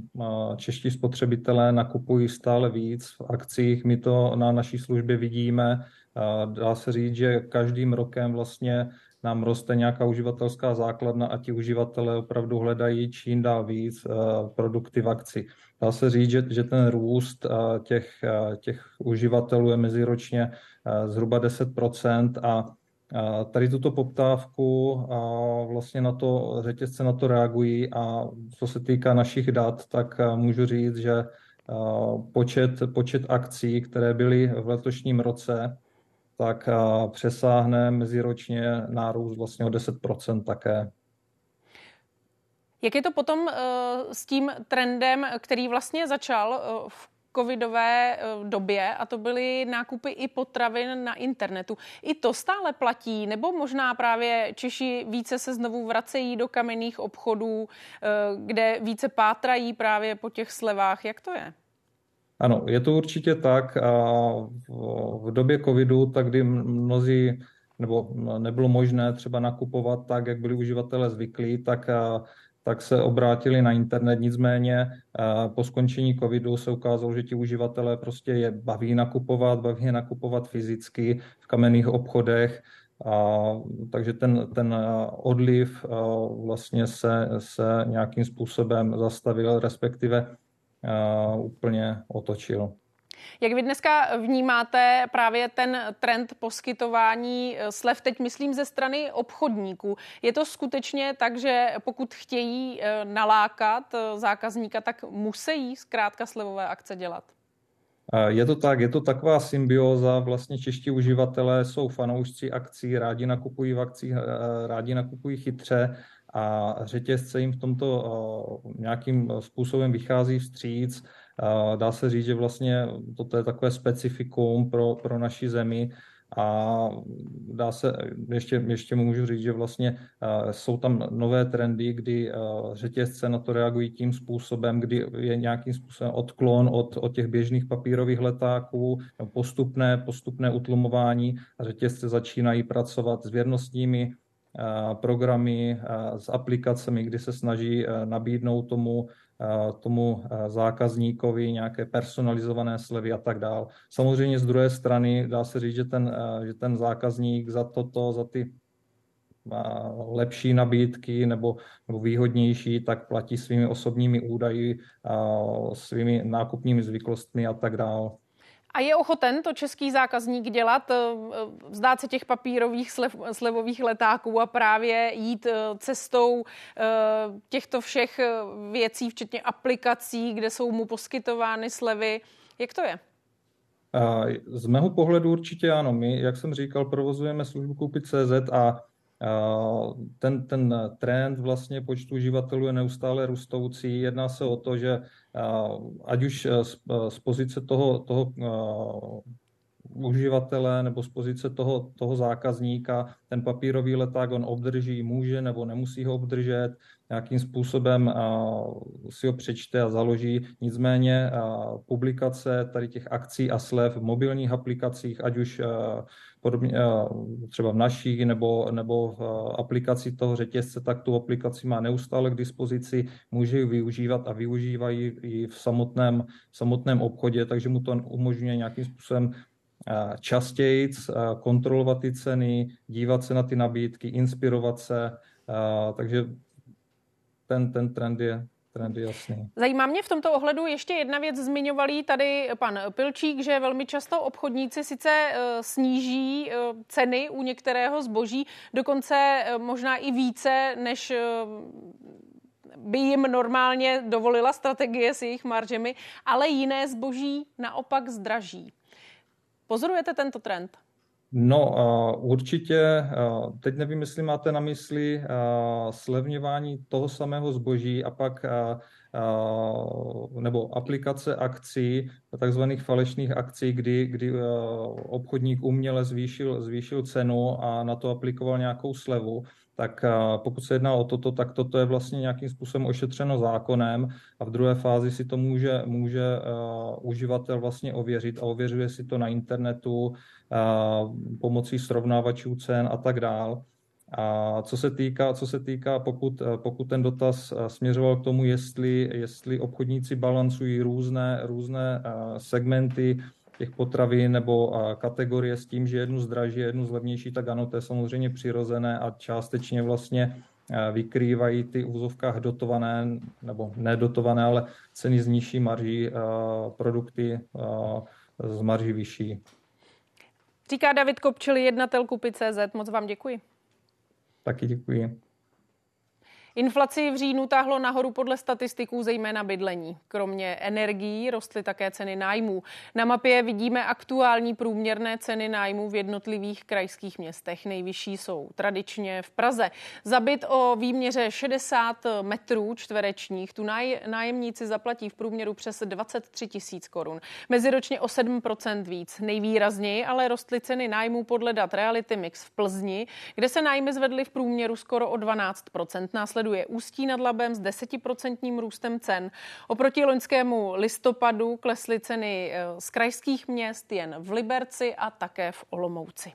čeští spotřebitelé nakupují stále víc v akcích. My to na naší službě vidíme. Dá se říct, že každým rokem vlastně nám roste nějaká uživatelská základna a ti uživatelé opravdu hledají čím dál víc produkty v akci. Dá se říct, že, že ten růst těch, těch uživatelů je meziročně zhruba 10% a Tady tuto poptávku vlastně na to řetězce na to reagují a co se týká našich dat, tak můžu říct, že počet, počet akcí, které byly v letošním roce, tak přesáhne meziročně nárůst vlastně o 10% také. Jak je to potom uh, s tím trendem, který vlastně začal uh, v covidové uh, době a to byly nákupy i potravin na internetu. I to stále platí, nebo možná právě Češi více se znovu vracejí do kamenných obchodů, kde více pátrají právě po těch slevách. Jak to je? Ano, je to určitě tak. A v době covidu, tak kdy mnozí nebo nebylo možné třeba nakupovat tak, jak byli uživatelé zvyklí, tak tak se obrátili na internet. Nicméně po skončení covidu se ukázalo, že ti uživatelé prostě je baví nakupovat, baví je nakupovat fyzicky v kamenných obchodech. A, takže ten, ten odliv vlastně se, se nějakým způsobem zastavil, respektive úplně otočil. Jak vy dneska vnímáte právě ten trend poskytování eh, slev, teď myslím ze strany obchodníků? Je to skutečně tak, že pokud chtějí eh, nalákat eh, zákazníka, tak musí zkrátka slevové akce dělat? Je to tak, je to taková symbioza, vlastně čeští uživatelé jsou fanoušci akcí, rádi nakupují v akcích, rádi nakupují chytře a řetězce jim v tomto nějakým způsobem vychází vstříc. Dá se říct, že vlastně toto je takové specifikum pro, pro naši zemi. A dá se, ještě, ještě můžu říct, že vlastně jsou tam nové trendy, kdy řetězce na to reagují tím způsobem, kdy je nějakým způsobem odklon od, od těch běžných papírových letáků, postupné, postupné utlumování. A řetězce začínají pracovat s věrnostními programy, s aplikacemi, kdy se snaží nabídnout tomu tomu zákazníkovi nějaké personalizované slevy a tak dále. Samozřejmě z druhé strany dá se říct, že ten, že ten zákazník za toto, za ty lepší nabídky nebo, nebo výhodnější, tak platí svými osobními údaji, svými nákupními zvyklostmi a tak dále. A je ochoten to český zákazník dělat, eh, vzdát se těch papírových slev, slevových letáků a právě jít eh, cestou eh, těchto všech věcí, včetně aplikací, kde jsou mu poskytovány slevy. Jak to je? Z mého pohledu určitě ano. My, jak jsem říkal, provozujeme službu Koupit CZ a ten, ten trend vlastně počtu uživatelů je neustále růstoucí. Jedná se o to, že ať už z, z pozice toho, toho uživatele nebo z pozice toho, toho zákazníka ten papírový leták on obdrží, může nebo nemusí ho obdržet, nějakým způsobem si ho přečte a založí. Nicméně publikace tady těch akcí a slev v mobilních aplikacích, ať už podobně, třeba v naší nebo, nebo v aplikaci toho řetězce, tak tu aplikaci má neustále k dispozici, může ji využívat a využívají ji v samotném, v samotném obchodě, takže mu to umožňuje nějakým způsobem častěji kontrolovat ty ceny, dívat se na ty nabídky, inspirovat se, takže ten, ten trend je trend je jasný. Zajímá mě v tomto ohledu ještě jedna věc. Zmiňovalý tady pan Pilčík, že velmi často obchodníci sice e, sníží e, ceny u některého zboží, dokonce e, možná i více, než by jim normálně dovolila strategie s jejich maržemi, ale jiné zboží naopak zdraží. Pozorujete tento trend? No, určitě. Teď nevím, jestli máte na mysli slevňování toho samého zboží a pak nebo aplikace akcí, takzvaných falešných akcí, kdy, kdy obchodník uměle zvýšil, zvýšil cenu a na to aplikoval nějakou slevu tak pokud se jedná o toto, tak toto je vlastně nějakým způsobem ošetřeno zákonem a v druhé fázi si to může, může uživatel vlastně ověřit a ověřuje si to na internetu pomocí srovnávačů cen a tak dál. A co se týká, co se týká pokud, pokud ten dotaz směřoval k tomu, jestli, jestli obchodníci balancují různé, různé segmenty těch potravin nebo kategorie s tím, že jednu zdraží, jednu zlevnější, tak ano, to je samozřejmě přirozené a částečně vlastně vykrývají ty v úzovkách dotované nebo nedotované, ale ceny z nižší marží produkty z marží vyšší. Říká David Kopčil, jednatel kupy CZ. Moc vám děkuji. Taky děkuji. Inflaci v říjnu táhlo nahoru podle statistiků zejména bydlení. Kromě energií rostly také ceny nájmů. Na mapě vidíme aktuální průměrné ceny nájmů v jednotlivých krajských městech. Nejvyšší jsou tradičně v Praze. Za byt o výměře 60 metrů čtverečních tu nájemníci zaplatí v průměru přes 23 tisíc korun. Meziročně o 7% víc. Nejvýrazněji ale rostly ceny nájmů podle dat Reality Mix v Plzni, kde se nájmy zvedly v průměru skoro o 12 Následuje následuje Ústí nad Labem s desetiprocentním růstem cen. Oproti loňskému listopadu klesly ceny eh, z krajských měst jen v Liberci a také v Olomouci.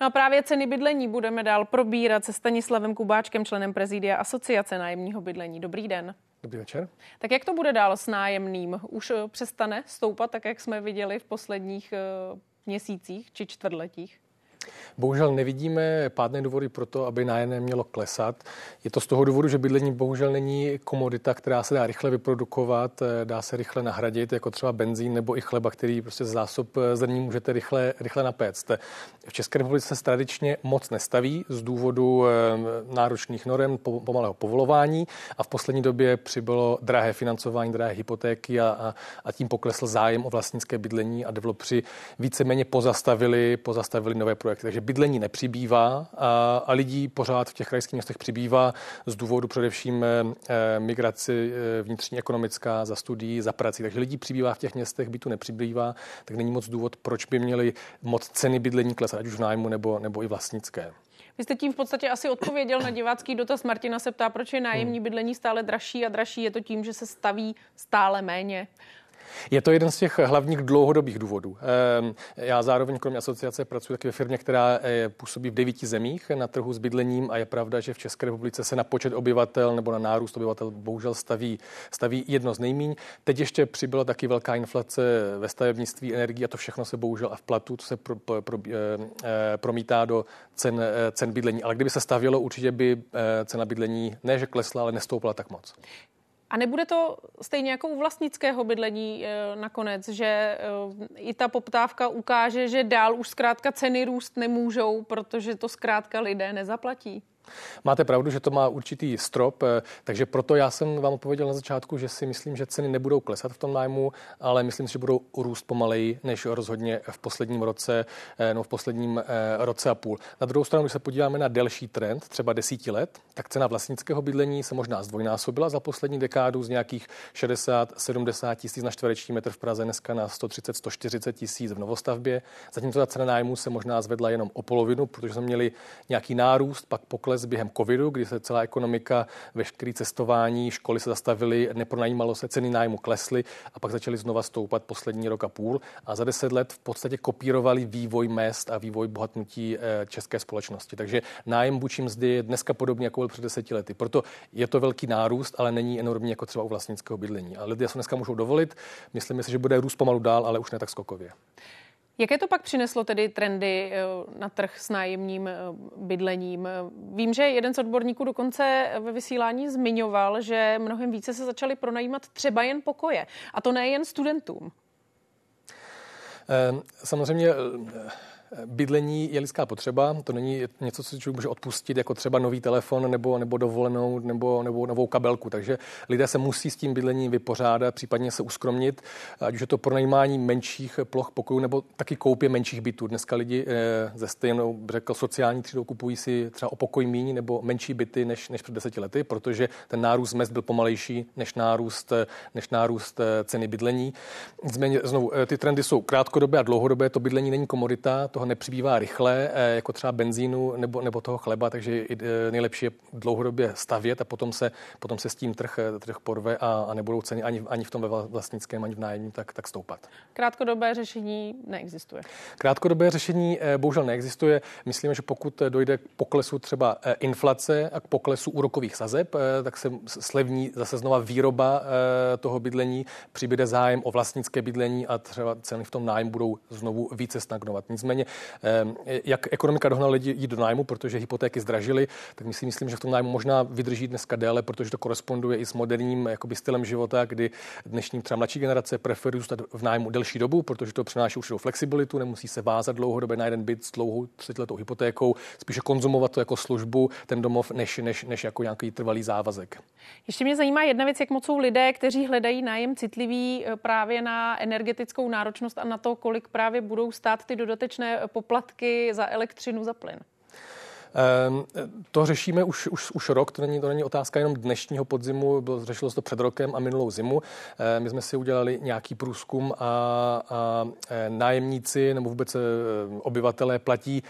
No a právě ceny bydlení budeme dál probírat se Stanislavem Kubáčkem, členem prezidia Asociace nájemního bydlení. Dobrý den. Dobrý večer. Tak jak to bude dál s nájemným? Už eh, přestane stoupat, tak jak jsme viděli v posledních eh, měsících či čtvrtletích? Bohužel nevidíme pádné důvody pro to, aby nájemné mělo klesat. Je to z toho důvodu, že bydlení bohužel není komodita, která se dá rychle vyprodukovat, eh, dá se rychle nahradit, jako třeba benzín nebo i chleba, který prostě z zásob eh, zrní můžete rychle, rychle napéct. V České republice se tradičně moc nestaví z důvodu eh, náročných norem, pomalého povolování a v poslední době přibylo drahé financování, drahé hypotéky a, a, a tím poklesl zájem o vlastnické bydlení a developři víceméně pozastavili, pozastavili nové projekty projekty. Takže bydlení nepřibývá a, a lidí pořád v těch krajských městech přibývá z důvodu především e, migraci e, vnitřní ekonomická za studií, za prací. Takže lidí přibývá v těch městech, bytu nepřibývá, tak není moc důvod, proč by měli moc ceny bydlení klesat, ať už v nájmu nebo, nebo i vlastnické. Vy jste tím v podstatě asi odpověděl na divácký dotaz. Martina se ptá, proč je nájemní bydlení stále dražší a dražší. Je to tím, že se staví stále méně? Je to jeden z těch hlavních dlouhodobých důvodů. Ehm, já zároveň kromě asociace pracuji taky ve firmě, která eh, působí v devíti zemích na trhu s bydlením a je pravda, že v České republice se na počet obyvatel nebo na nárůst obyvatel bohužel staví, staví jedno z nejmíň. Teď ještě přibyla taky velká inflace ve stavebnictví energii a to všechno se bohužel a v platu to se pro, pro, pro, eh, eh, promítá do cen, cen bydlení. Ale kdyby se stavělo, určitě by cena bydlení ne, že klesla, ale nestoupla tak moc. A nebude to stejně jako u vlastnického bydlení e, nakonec, že e, i ta poptávka ukáže, že dál už zkrátka ceny růst nemůžou, protože to zkrátka lidé nezaplatí? Máte pravdu, že to má určitý strop, eh, takže proto já jsem vám odpověděl na začátku, že si myslím, že ceny nebudou klesat v tom nájmu, ale myslím si, že budou růst pomaleji než rozhodně v posledním roce, no v posledním eh, roce a půl. Na druhou stranu, když se podíváme na delší trend, třeba desíti let, tak cena vlastnického bydlení se možná zdvojnásobila za poslední dekádu z nějakých 60-70 tisíc na čtvereční metr v Praze dneska na 130-140 tisíc v novostavbě. Zatímco ta cena nájmu se možná zvedla jenom o polovinu, protože jsme měli nějaký nárůst, pak pokles pokles během covidu, kdy se celá ekonomika, veškeré cestování, školy se zastavily, nepronajímalo se, ceny nájmu klesly a pak začaly znova stoupat poslední rok a půl. A za deset let v podstatě kopírovali vývoj mest a vývoj bohatnutí eh, české společnosti. Takže nájem vůči mzdy je dneska podobně jako byl před deseti lety. Proto je to velký nárůst, ale není enormní jako třeba u vlastnického bydlení. A lidé se dneska můžou dovolit. Myslím si, že bude růst pomalu dál, ale už ne tak skokově. Jaké to pak přineslo tedy trendy eh, na trh s nájemním eh, bydlením? Vím, že jeden z odborníků dokonce ve vysílání zmiňoval, že mnohem více se začaly pronajímat třeba jen pokoje. A to nejen studentům. Ehm, samozřejmě Bydlení je lidská potřeba, to není něco, co člověk může odpustit, jako třeba nový telefon nebo, nebo dovolenou nebo, nebo novou kabelku. Takže lidé se musí s tím bydlením vypořádat, případně se uskromnit, ať už je to pronajímání menších ploch pokojů nebo taky koupě menších bytů. Dneska lidi eh, ze stejnou, řekl, sociální třídou kupují si třeba o pokoj míní nebo menší byty než, než před deseti lety, protože ten nárůst mest byl pomalejší než nárůst, než nárůst eh, ceny bydlení. Nicméně znovu, eh, ty trendy jsou krátkodobé a dlouhodobé, to bydlení není komodita, toho toho nepřibývá rychle, eh, jako třeba benzínu nebo, nebo toho chleba, takže eh, nejlepší je dlouhodobě stavět a potom se, potom se s tím trh, eh, trh porve a, a nebudou ceny ani, ani v tom vlastnickém, ani v nájemním tak, tak stoupat. Krátkodobé řešení neexistuje. Krátkodobé řešení bohužel neexistuje. Myslím, že pokud dojde k poklesu třeba inflace a k poklesu úrokových sazeb, tak se slevní zase znova výroba toho bydlení, přibude zájem o vlastnické bydlení a třeba ceny v tom nájmu budou znovu více stagnovat. Nicméně Ehm, jak ekonomika dohnala lidi jít do nájmu, protože hypotéky zdražily, tak my si myslím, že v tom nájmu možná vydrží dneska déle, protože to koresponduje i s moderním jakoby, stylem života, kdy dnešní třeba mladší generace preferují zůstat v nájmu delší dobu, protože to přináší určitou flexibilitu, nemusí se vázat dlouhodobě na jeden byt s dlouhou 30 letou hypotékou, spíše konzumovat to jako službu, ten domov, než, než, než jako nějaký trvalý závazek. Ještě mě zajímá jedna věc, jak moc jsou lidé, kteří hledají nájem citlivý eh, právě na energetickou náročnost a na to, kolik právě budou stát ty dodatečné poplatky za elektřinu, za plyn? Ehm, to řešíme už, už, už rok, to není, to není otázka jenom dnešního podzimu, bylo, řešilo se to před rokem a minulou zimu. Ehm, my jsme si udělali nějaký průzkum a, a e, nájemníci nebo vůbec e, obyvatelé platí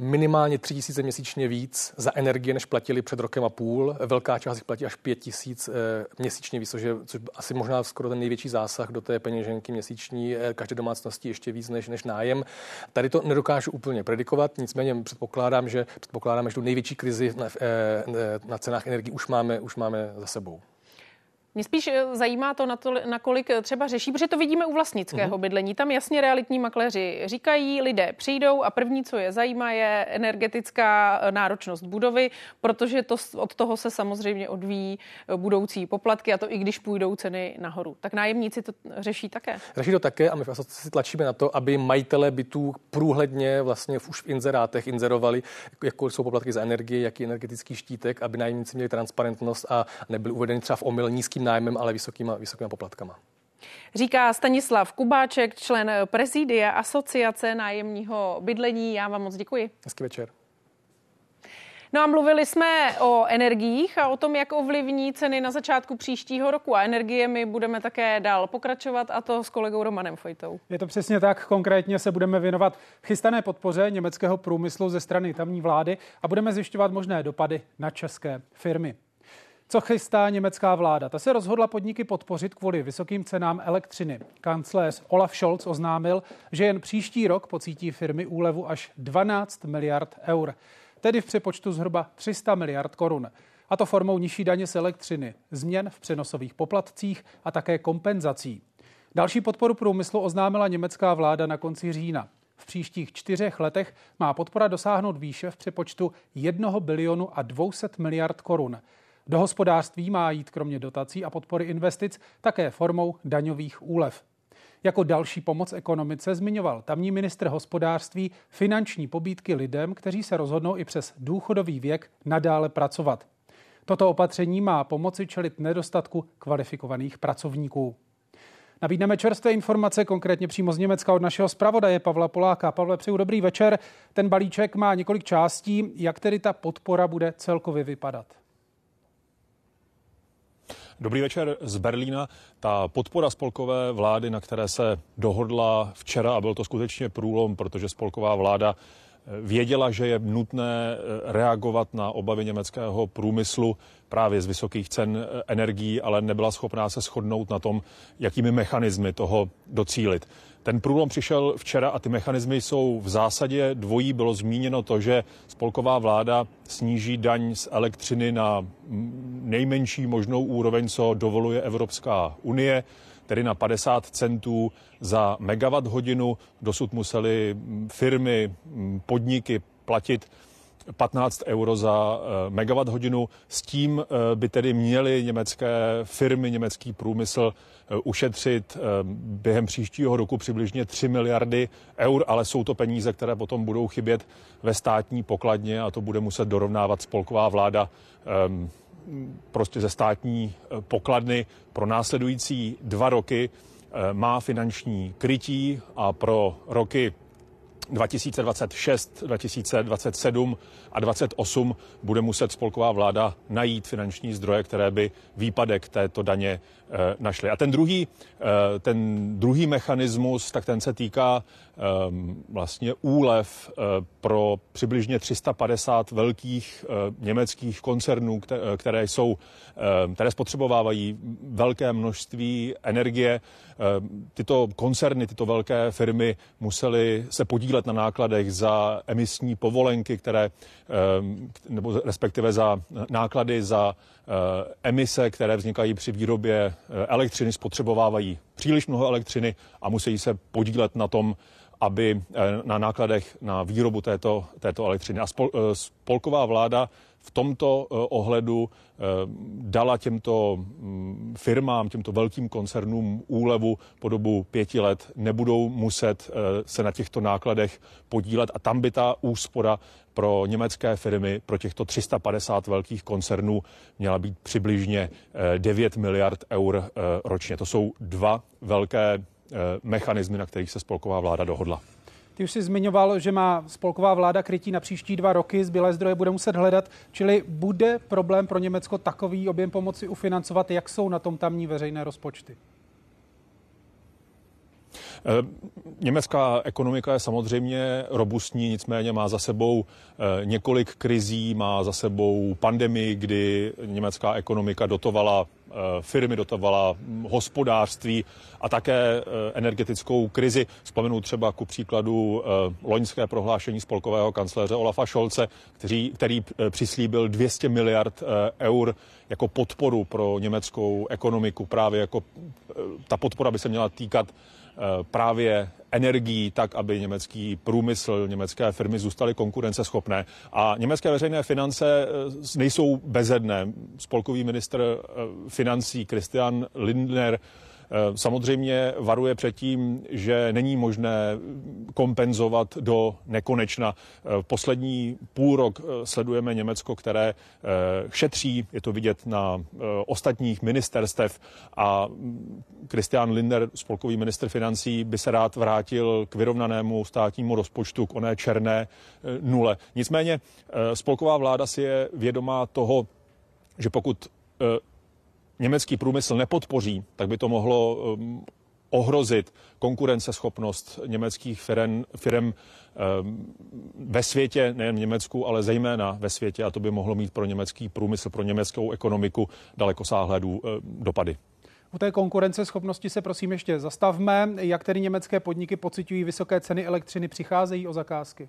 minimálně 3 tisíce měsíčně víc za energie, než platili před rokem a půl. Velká část jich platí až 5 tisíc eh, měsíčně víc, což je což asi možná skoro ten největší zásah do té peněženky měsíční eh, každé domácnosti ještě víc než, než nájem. Tady to nedokážu úplně predikovat, nicméně předpokládám, že předpokládám, že tu největší krizi na, eh, na cenách energii už máme, už máme za sebou. Mě spíš eh, zajímá to, nakolik eh, třeba řeší, protože to vidíme u vlastnického mm-hmm. bydlení. Tam jasně realitní makléři říkají, lidé přijdou a první, co je zajímá, je energetická eh, náročnost budovy, protože to, od toho se samozřejmě odvíjí budoucí poplatky a to i když půjdou ceny nahoru. Tak nájemníci to řeší také. Řeší to také a my v asociaci tlačíme na to, aby majitele bytů průhledně vlastně už v inzerátech inzerovali, jaké jsou poplatky za energii, jaký energetický štítek, aby nájemníci měli transparentnost a nebyli uvedeni třeba v omyl nízký nízkým nájmem, ale vysokýma, vysokýma poplatkama. Říká Stanislav Kubáček, člen prezidia Asociace nájemního bydlení. Já vám moc děkuji. Hezký večer. No a mluvili jsme o energiích a o tom, jak ovlivní ceny na začátku příštího roku. A energie my budeme také dál pokračovat a to s kolegou Romanem Fojtou. Je to přesně tak. Konkrétně se budeme věnovat chystané podpoře německého průmyslu ze strany tamní vlády a budeme zjišťovat možné dopady na české firmy. Co chystá německá vláda? Ta se rozhodla podniky podpořit kvůli vysokým cenám elektřiny. Kancléř Olaf Scholz oznámil, že jen příští rok pocítí firmy úlevu až 12 miliard eur, tedy v přepočtu zhruba 300 miliard korun. A to formou nižší daně z elektřiny, změn v přenosových poplatcích a také kompenzací. Další podporu průmyslu oznámila německá vláda na konci října. V příštích čtyřech letech má podpora dosáhnout výše v přepočtu 1 bilionu a 200 miliard korun. Do hospodářství má jít kromě dotací a podpory investic také formou daňových úlev. Jako další pomoc ekonomice zmiňoval tamní ministr hospodářství finanční pobídky lidem, kteří se rozhodnou i přes důchodový věk nadále pracovat. Toto opatření má pomoci čelit nedostatku kvalifikovaných pracovníků. Nabídneme čerstvé informace, konkrétně přímo z Německa od našeho zpravodaje Pavla Poláka. Pavle, přeju dobrý večer. Ten balíček má několik částí. Jak tedy ta podpora bude celkově vypadat? Dobrý večer z Berlína. Ta podpora spolkové vlády, na které se dohodla včera, a byl to skutečně průlom, protože spolková vláda věděla, že je nutné eh, reagovat na obavy německého průmyslu právě z vysokých cen eh, energií, ale nebyla schopná se shodnout na tom, jakými mechanismy toho docílit. Ten průlom přišel včera a ty mechanismy jsou v zásadě dvojí. Bylo zmíněno to, že spolková vláda sníží daň z elektřiny na nejmenší možnou úroveň, co dovoluje Evropská unie tedy na 50 centů za megawatt hodinu. Dosud museli firmy, podniky platit 15 euro za eh, megawatt hodinu. S tím eh, by tedy měly německé firmy, německý průmysl eh, ušetřit během příštího roku přibližně 3 miliardy eur, ale jsou to peníze, které potom budou chybět ve státní pokladně a to bude muset dorovnávat spolková vláda ehm, prostě ze státní pokladny pro následující dva roky má finanční krytí a pro roky 2026, 2027 a 2028 bude muset spolková vláda najít finanční zdroje, které by výpadek této daně eh, našly. A ten druhý, ten druhý mechanismus, tak ten se týká Ehm, vlastně úlev eh, pro přibližně 350 velkých eh, německých koncernů, eh, které jsou, které spotřebovávají velké množství energie. Tyto koncerny, tyto velké firmy musely se podílet na nákladech za emisní povolenky, které, nebo respektive za náklady za emise, které vznikají při výrobě elektřiny, spotřebovávají příliš mnoho elektřiny a musí se podílet na tom, aby eh, na nákladech na výrobu této, této elektřiny. A spol, eh, spolková vláda v tomto eh, ohledu dala těmto mm, firmám, těmto velkým koncernům úlevu po dobu pěti let, nebudou muset se na těchto nákladech podílet a tam by ta úspora pro německé firmy, pro těchto 350 velkých koncernů měla být přibližně 9 miliard eur ročně. To jsou dva velké Eh, mechanismy, na kterých se spolková vláda dohodla. Ty už jsi zmiňoval, že má spolková vláda krytí na příští dva roky, zbylé zdroje bude muset hledat, čili bude problém pro Německo takový objem pomoci ufinancovat, jak jsou na tom tamní veřejné rozpočty? Eh, německá ekonomika je samozřejmě robustní, nicméně má za sebou eh, několik krizí, má za sebou pandemii, kdy německá ekonomika dotovala eh, firmy, dotovala hospodářství a také energetickou krizi. Vzpomenu třeba ku příkladu loňské prohlášení spolkového kancléře Olafa Scholze, který, který přislíbil 200 miliard eur jako podporu pro německou ekonomiku. Právě jako ta podpora by se měla týkat právě energií tak, aby německý průmysl, německé firmy zůstaly konkurenceschopné. A německé veřejné finance eh, nejsou bezedné. Spolkový ministr eh, financí Christian Lindner Eh, samozřejmě varuje před tím, že není možné kompenzovat do nekonečna. Eh, poslední půl rok eh, sledujeme Německo, které šetří, je to vidět na ostatních ministerstev a mm, Christian Linder, spolkový minister financí, by se rád vrátil k vyrovnanému státnímu rozpočtu, k oné černé nule. Nicméně spolková vláda si je vědomá toho, že pokud německý průmysl nepodpoří, tak by to mohlo um, ohrozit konkurenceschopnost německých firm, firm ve světě, nejen v Německu, ale zejména ve světě a to by mohlo mít pro německý průmysl, pro německou ekonomiku dalekosáhlé dopady. U té konkurenceschopnosti se prosím ještě zastavme. Jak tedy německé podniky pocitují vysoké ceny elektřiny, přicházejí o zakázky?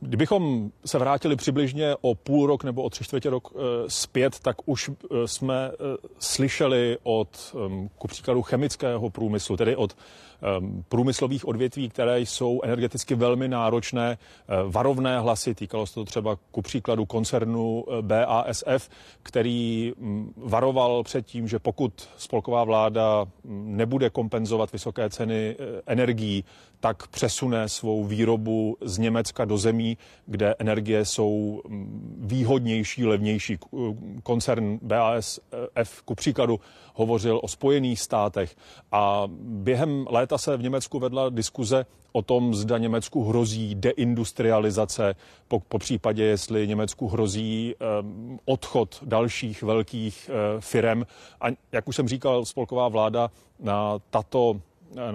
Kdybychom se vrátili přibližně o půl rok nebo o tři čtvrtě rok eh, zpět, tak už eh, jsme eh, slyšeli od, ku příkladu, chemického průmyslu, tedy od Ehm, průmyslových odvětví, které jsou energeticky velmi náročné, varovné hlasy. Týkalo se to třeba ku příkladu koncernu BASF, který mm, varoval před tím, že pokud spolková vláda mm, nebude kompenzovat vysoké ceny energií, tak přesune svou výrobu z Německa do zemí, kde energie jsou mm, výhodnější, levnější. Koncern BASF ku příkladu hovořil o Spojených státech a během léta se v Německu vedla diskuze o tom, zda Německu hrozí deindustrializace, po, po případě, jestli Německu hrozí um, odchod dalších velkých uh, firem. A jak už jsem říkal, spolková vláda na tato,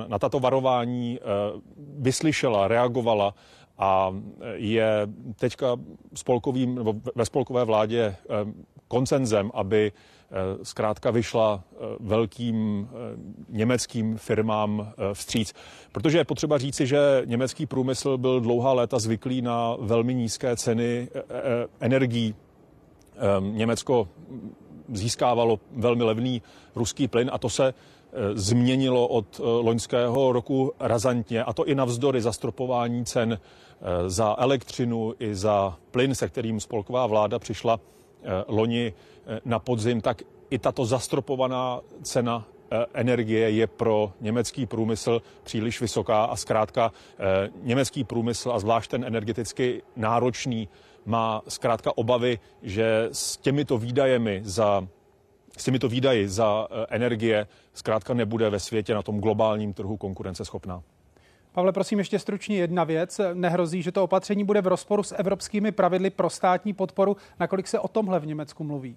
na tato varování uh, vyslyšela, reagovala a je teďka spolkovým, nebo ve spolkové vládě um, koncenzem, aby Eh, zkrátka vyšla eh, velkým eh, německým firmám vstříc. Protože je potřeba říci, že německý průmysl byl dlouhá léta zvyklý na velmi nízké ceny energií. Německo získávalo velmi levný ruský plyn a to se změnilo od loňského roku razantně, a to i navzdory zastropování cen za elektřinu i za plyn, se kterým spolková vláda přišla loni Eh, na podzim, tak i tato zastropovaná cena eh, energie je pro německý průmysl příliš vysoká a zkrátka eh, německý průmysl a zvlášť ten energeticky náročný má zkrátka obavy, že s těmito výdajemi za s těmito výdaji za energie zkrátka nebude ve světě na tom globálním trhu konkurenceschopná. Pavle, prosím ještě stručně jedna věc. Nehrozí, že to opatření bude v rozporu s evropskými pravidly pro státní podporu. Nakolik se o tomhle v Německu mluví?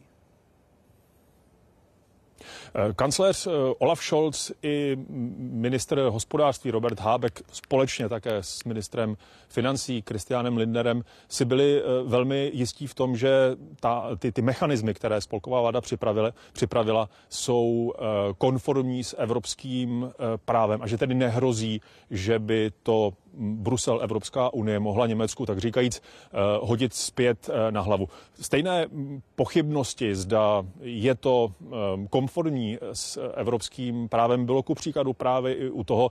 Eh, kancléř eh, Olaf Scholz i minister hospodářství Robert Habeck společně také s ministrem financí Christianem Lindnerem si byli eh, velmi jistí v tom, že ta, ty, ty mechanismy, které spolková vláda připravila, připravila, jsou konformní s evropským právem a že tedy nehrozí, že by to Brusel, Evropská unie mohla Německu, tak říkajíc, eh, hodit zpět eh, na hlavu. Stejné pochybnosti, zda je to eh, konformní s evropským právem, bylo ku příkladu právě i u toho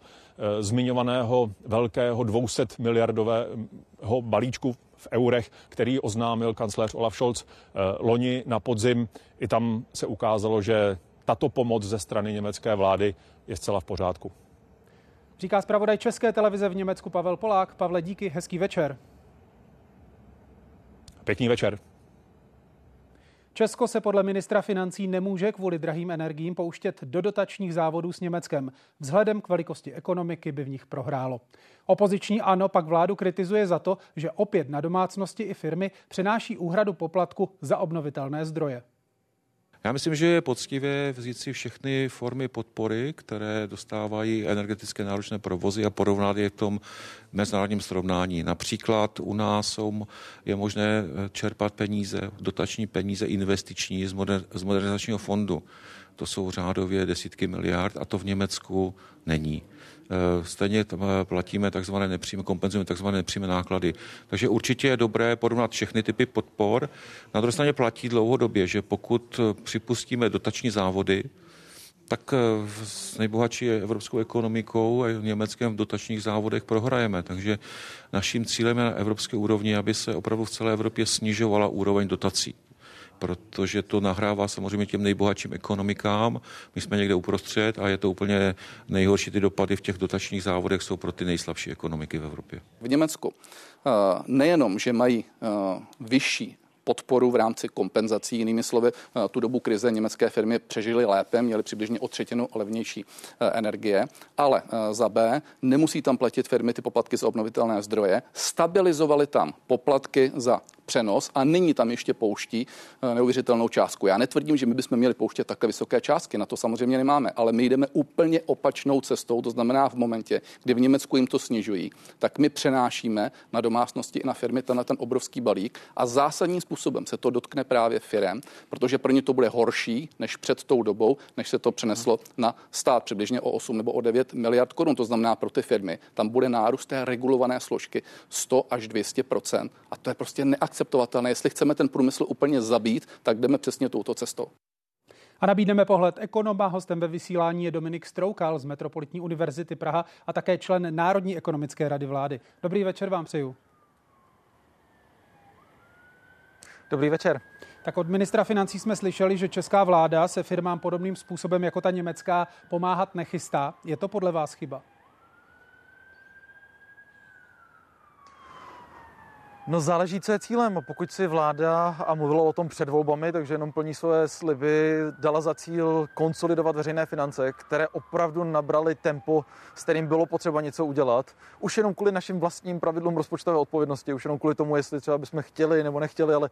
zmiňovaného velkého 200 miliardového balíčku v eurech, který oznámil kancléř Olaf Scholz loni na podzim. I tam se ukázalo, že tato pomoc ze strany německé vlády je zcela v pořádku. Říká zpravodaj České televize v Německu Pavel Polák. Pavle, díky, hezký večer. Pěkný večer. Česko se podle ministra financí nemůže kvůli drahým energiím pouštět do dotačních závodů s Německem. Vzhledem k velikosti ekonomiky by v nich prohrálo. Opoziční ANO pak vládu kritizuje za to, že opět na domácnosti i firmy přenáší úhradu poplatku za obnovitelné zdroje. Já myslím, že je poctivé vzít si všechny formy podpory, které dostávají energetické náročné provozy a porovnat je v tom mezinárodním srovnání. Například u nás jsou, je možné čerpat peníze, dotační peníze investiční z, moder, z modernizačního fondu. To jsou řádově desítky miliard a to v Německu není. Eh, stejně eh, platíme takzvané nepřímé, kompenzujeme takzvané nepřímé náklady. Takže určitě je dobré porovnat všechny typy podpor. Na druhé straně platí dlouhodobě, že pokud eh, připustíme dotační závody, tak s nejbohatší evropskou ekonomikou a Německem v dotačních závodech prohrajeme. Takže naším cílem je na evropské úrovni, aby se opravdu v celé Evropě snižovala úroveň dotací protože to nahrává samozřejmě těm nejbohatším ekonomikám. My jsme někde uprostřed a je to úplně nejhorší. Ty dopady v těch dotačních závodech jsou pro ty nejslabší ekonomiky v Evropě. V Německu eh, nejenom, že mají eh, vyšší podporu v rámci kompenzací. Jinými slovy, tu dobu krize německé firmy přežily lépe, měly přibližně o třetinu levnější energie, ale za B nemusí tam platit firmy ty poplatky za obnovitelné zdroje, stabilizovali tam poplatky za přenos a nyní tam ještě pouští eh, neuvěřitelnou částku. Já netvrdím, že my bychom měli pouštět takové vysoké částky, na to samozřejmě nemáme, ale my jdeme úplně opačnou cestou, to znamená v momentě, kdy v Německu jim to snižují, tak my přenášíme na domácnosti i na firmy ten, ten obrovský balík a zásadním způsobem se to dotkne právě firem, protože pro ně to bude horší než před tou dobou, než se to přeneslo na stát přibližně o 8 nebo o 9 miliard korun. To znamená pro ty firmy, tam bude nárůst té regulované složky 100 až 200 a to je prostě neakceptovatelné neakceptovatelné. Jestli chceme ten průmysl úplně zabít, tak jdeme přesně touto cestou. A nabídneme pohled ekonoma. Hostem ve vysílání je Dominik Stroukal z Metropolitní univerzity Praha a také člen Národní ekonomické rady vlády. Dobrý večer vám přeju. Dobrý večer. Tak od ministra financí jsme slyšeli, že česká vláda se firmám podobným způsobem jako ta německá pomáhat nechystá. Je to podle vás chyba? No záleží, co je cílem. Pokud si vláda, a mluvilo o tom před volbami, takže jenom plní své sliby, dala za cíl konsolidovat veřejné finance, které opravdu nabrali tempo, s kterým bylo potřeba něco udělat. Už jenom kvůli našim vlastním pravidlům rozpočtové odpovědnosti, už jenom kvůli tomu, jestli třeba bychom chtěli nebo nechtěli, ale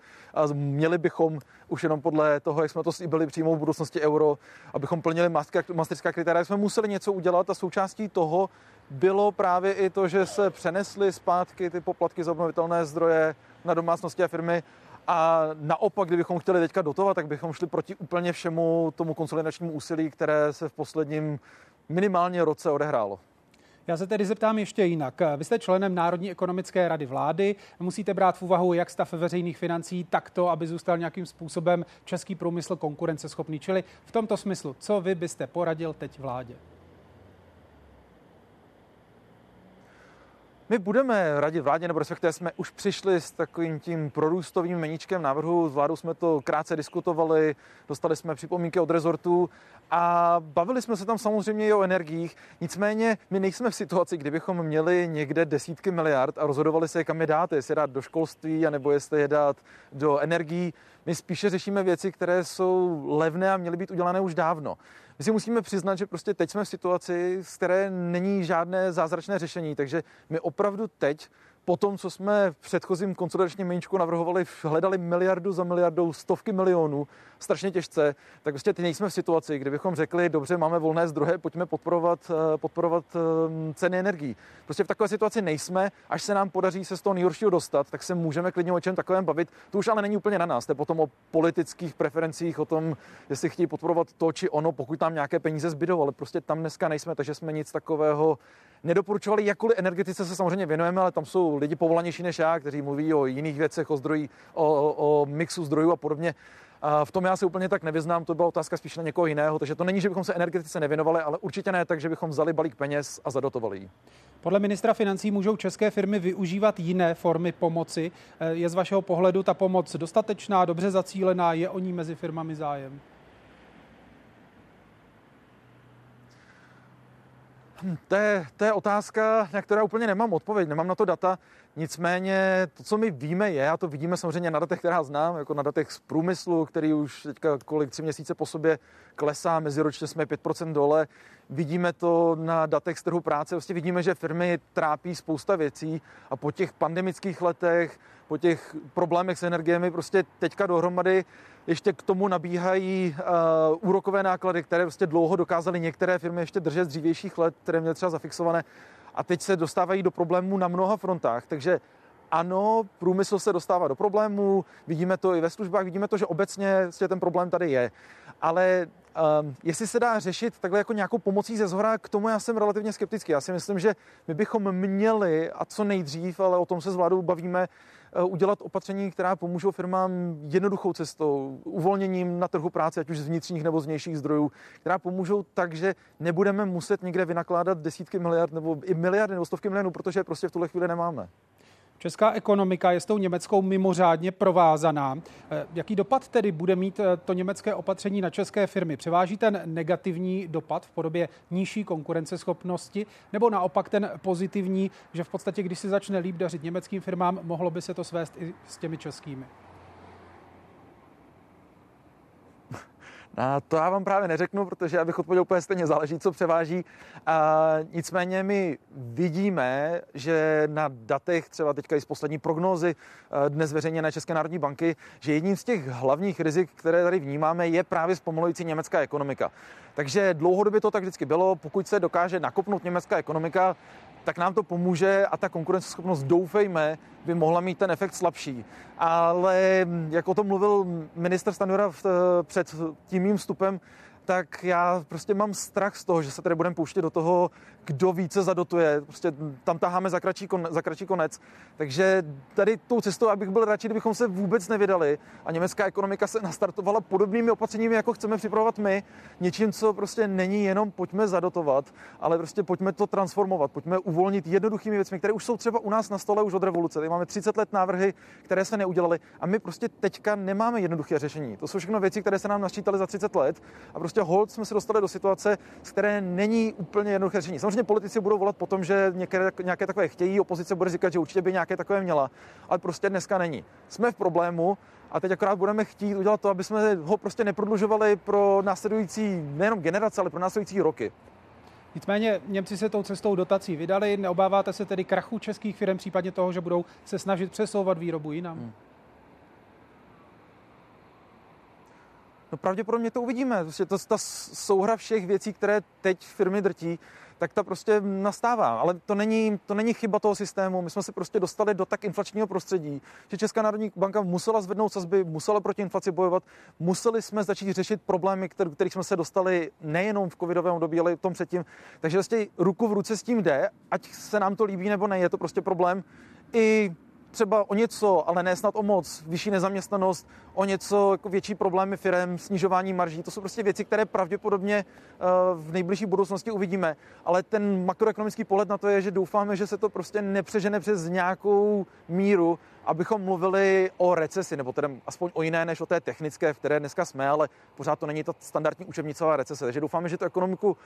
měli bychom už jenom podle toho, jak jsme to slíbili přímo v budoucnosti euro, abychom plnili mastrická kritéria, jsme museli něco udělat a součástí toho bylo právě i to, že se přenesly zpátky ty poplatky za obnovitelné zdroje na domácnosti a firmy. A naopak, kdybychom chtěli teďka dotovat, tak bychom šli proti úplně všemu tomu konsolidačnímu úsilí, které se v posledním minimálně roce odehrálo. Já se tedy zeptám ještě jinak. Vy jste členem Národní ekonomické rady vlády. Musíte brát v úvahu jak stav veřejných financí, tak to, aby zůstal nějakým způsobem český průmysl konkurenceschopný. Čili v tomto smyslu, co vy byste poradil teď vládě? My budeme radit vládě, nebo respektive jsme už přišli s takovým tím prorůstovým meníčkem návrhu. S vládou jsme to krátce diskutovali, dostali jsme připomínky od rezortu a bavili jsme se tam samozřejmě i o energiích. Nicméně my nejsme v situaci, kdybychom měli někde desítky miliard a rozhodovali se, kam je dát, jestli je dát do školství, anebo jestli je dát do energií. My spíše řešíme věci, které jsou levné a měly být udělané už dávno. My si musíme přiznat, že prostě teď jsme v situaci, z které není žádné zázračné řešení, takže my opravdu teď po tom, co jsme v předchozím konsolidačním meníčku navrhovali, hledali miliardu za miliardou, stovky milionů, strašně těžce, tak prostě teď nejsme v situaci, kdybychom řekli, dobře, máme volné zdroje, pojďme podporovat, eh, podporovat ehm, ceny energií. Prostě v takové situaci nejsme, až se nám podaří se z toho nejhoršího dostat, tak se můžeme klidně o čem takovém bavit. To už ale není úplně na nás, to je potom o politických preferencích, o tom, jestli chtějí podporovat to či ono, pokud tam nějaké peníze zbydou, ale prostě tam dneska nejsme, takže jsme nic takového nedoporučovali. Jakkoliv energetice se samozřejmě věnujeme, ale tam jsou lidi povolanější než já, kteří mluví o jiných věcech, o zdrojí, o, o, mixu zdrojů a podobně. A v tom já se úplně tak nevyznám, to byla otázka spíš na někoho jiného, takže to není, že bychom se energetice nevěnovali, ale určitě ne tak, že bychom vzali balík peněz a zadotovali ji. Podle ministra financí můžou české firmy využívat jiné formy pomoci. Je z vašeho pohledu ta pomoc dostatečná, dobře zacílená, je o ní mezi firmami zájem? To je, to je otázka, na kterou úplně nemám odpověď, nemám na to data. Nicméně to, co my víme, je, a to vidíme samozřejmě na datech, která znám, jako na datech z průmyslu, který už teďka kolik tři měsíce po sobě klesá, meziročně jsme 5% dole. Vidíme to na datech z trhu práce, vlastně vidíme, že firmy trápí spousta věcí a po těch pandemických letech, po těch problémech s energiemi, prostě teďka dohromady ještě k tomu nabíhají uh, úrokové náklady, které prostě dlouho dokázaly některé firmy ještě držet z dřívějších let, které měly třeba zafixované a teď se dostávají do problémů na mnoha frontách. Takže ano, průmysl se dostává do problémů, vidíme to i ve službách, vidíme to, že obecně vlastně ten problém tady je. Ale um, jestli se dá řešit takhle jako nějakou pomocí ze zhora, k tomu já jsem relativně skeptický. Já si myslím, že my bychom měli, a co nejdřív, ale o tom se s vládou bavíme, udělat opatření, která pomůžou firmám jednoduchou cestou, uvolněním na trhu práce, ať už z vnitřních nebo z vnějších zdrojů, která pomůžou tak, že nebudeme muset někde vynakládat desítky miliard nebo i miliardy nebo stovky milionů, protože prostě v tuhle chvíli nemáme. Česká ekonomika je s tou německou mimořádně provázaná. Eh, jaký dopad tedy bude mít eh, to německé opatření na české firmy? Převáží ten negativní dopad v podobě nižší konkurenceschopnosti nebo naopak ten pozitivní, že v podstatě, když si začne líp dařit německým firmám, mohlo by se to svést i s těmi českými? A to já vám právě neřeknu, protože abych odpověděl úplně stejně, záleží, co převáží. A nicméně my vidíme, že na datech, třeba teďka i z poslední prognózy dnes veřejněné České národní banky, že jedním z těch hlavních rizik, které tady vnímáme, je právě zpomalující německá ekonomika. Takže dlouhodobě to tak vždycky bylo. Pokud se dokáže nakopnout německá ekonomika, tak nám to pomůže a ta konkurenceschopnost, doufejme, by mohla mít ten efekt slabší. Ale jak o tom mluvil minister Stanura před tím mým vstupem, tak já prostě mám strach z toho, že se tady budeme pouštět do toho, kdo více zadotuje. Prostě tam taháme za kratší, kon, za kratší konec. Takže tady tou cestou, abych byl radši, kdybychom se vůbec nevydali a německá ekonomika se nastartovala podobnými opatřeními, jako chceme připravovat my, něčím, co prostě není jenom pojďme zadotovat, ale prostě pojďme to transformovat, pojďme uvolnit jednoduchými věcmi, které už jsou třeba u nás na stole už od revoluce. Tady máme 30 let návrhy, které se neudělaly a my prostě teďka nemáme jednoduché řešení. To jsou všechno věci, které se nám nasčítaly za 30 let a prostě hold jsme se dostali do situace, z které není úplně jednoduché řešení. Samozřejmě politici budou volat potom, že některé, nějaké takové chtějí, opozice bude říkat, že určitě by nějaké takové měla, ale prostě dneska není. Jsme v problému a teď akorát budeme chtít udělat to, aby jsme ho prostě neprodlužovali pro následující nejenom generace, ale pro následující roky. Nicméně Němci se tou cestou dotací vydali. Neobáváte se tedy krachu českých firm, případně toho, že budou se snažit přesouvat výrobu jinam? Hmm. No pravděpodobně to uvidíme. Prostě to, ta souhra všech věcí, které teď firmy drtí, tak ta prostě nastává. Ale to není, to není chyba toho systému. My jsme se prostě dostali do tak inflačního prostředí, že Česká národní banka musela zvednout sazby, musela proti inflaci bojovat, museli jsme začít řešit problémy, který, kterých jsme se dostali nejenom v covidovém období, ale i v tom předtím. Takže vlastně ruku v ruce s tím jde, ať se nám to líbí nebo ne, je to prostě problém. I třeba o něco, ale ne snad o moc, vyšší nezaměstnanost, o něco jako větší problémy firm, snižování marží. To jsou prostě věci, které pravděpodobně eh, v nejbližší budoucnosti uvidíme. Ale ten makroekonomický pohled na to je, že doufáme, že se to prostě nepřežene přes nějakou míru, abychom mluvili o recesi, nebo tedy aspoň o jiné než o té technické, v které dneska jsme, ale pořád to není ta standardní učebnicová recese. Takže doufáme, že tu ekonomiku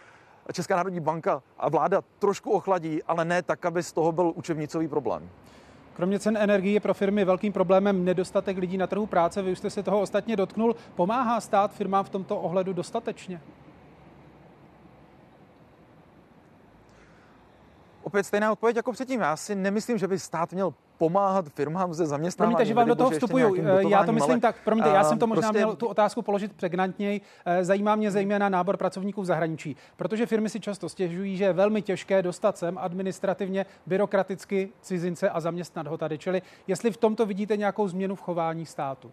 Česká národní banka a vláda trošku ochladí, ale ne tak, aby z toho byl učebnicový problém. Kromě cen energie je pro firmy velkým problémem nedostatek lidí na trhu práce. Vy už jste se toho ostatně dotknul. Pomáhá stát firmám v tomto ohledu dostatečně? Opět stejná odpověď jako předtím. Já si nemyslím, že by stát měl pomáhat firmám ze zaměstnávání. Promiňte, že vám do toho vstupuju. Já to myslím tak, promiňte, já jsem to možná prostě... měl tu otázku položit pregnantněji. Eh, zajímá mě zejména nábor pracovníků v zahraničí, protože firmy si často stěžují, že je velmi těžké dostat sem administrativně, byrokraticky cizince a zaměstnat ho tady. Čili jestli v tomto vidíte nějakou změnu v chování státu.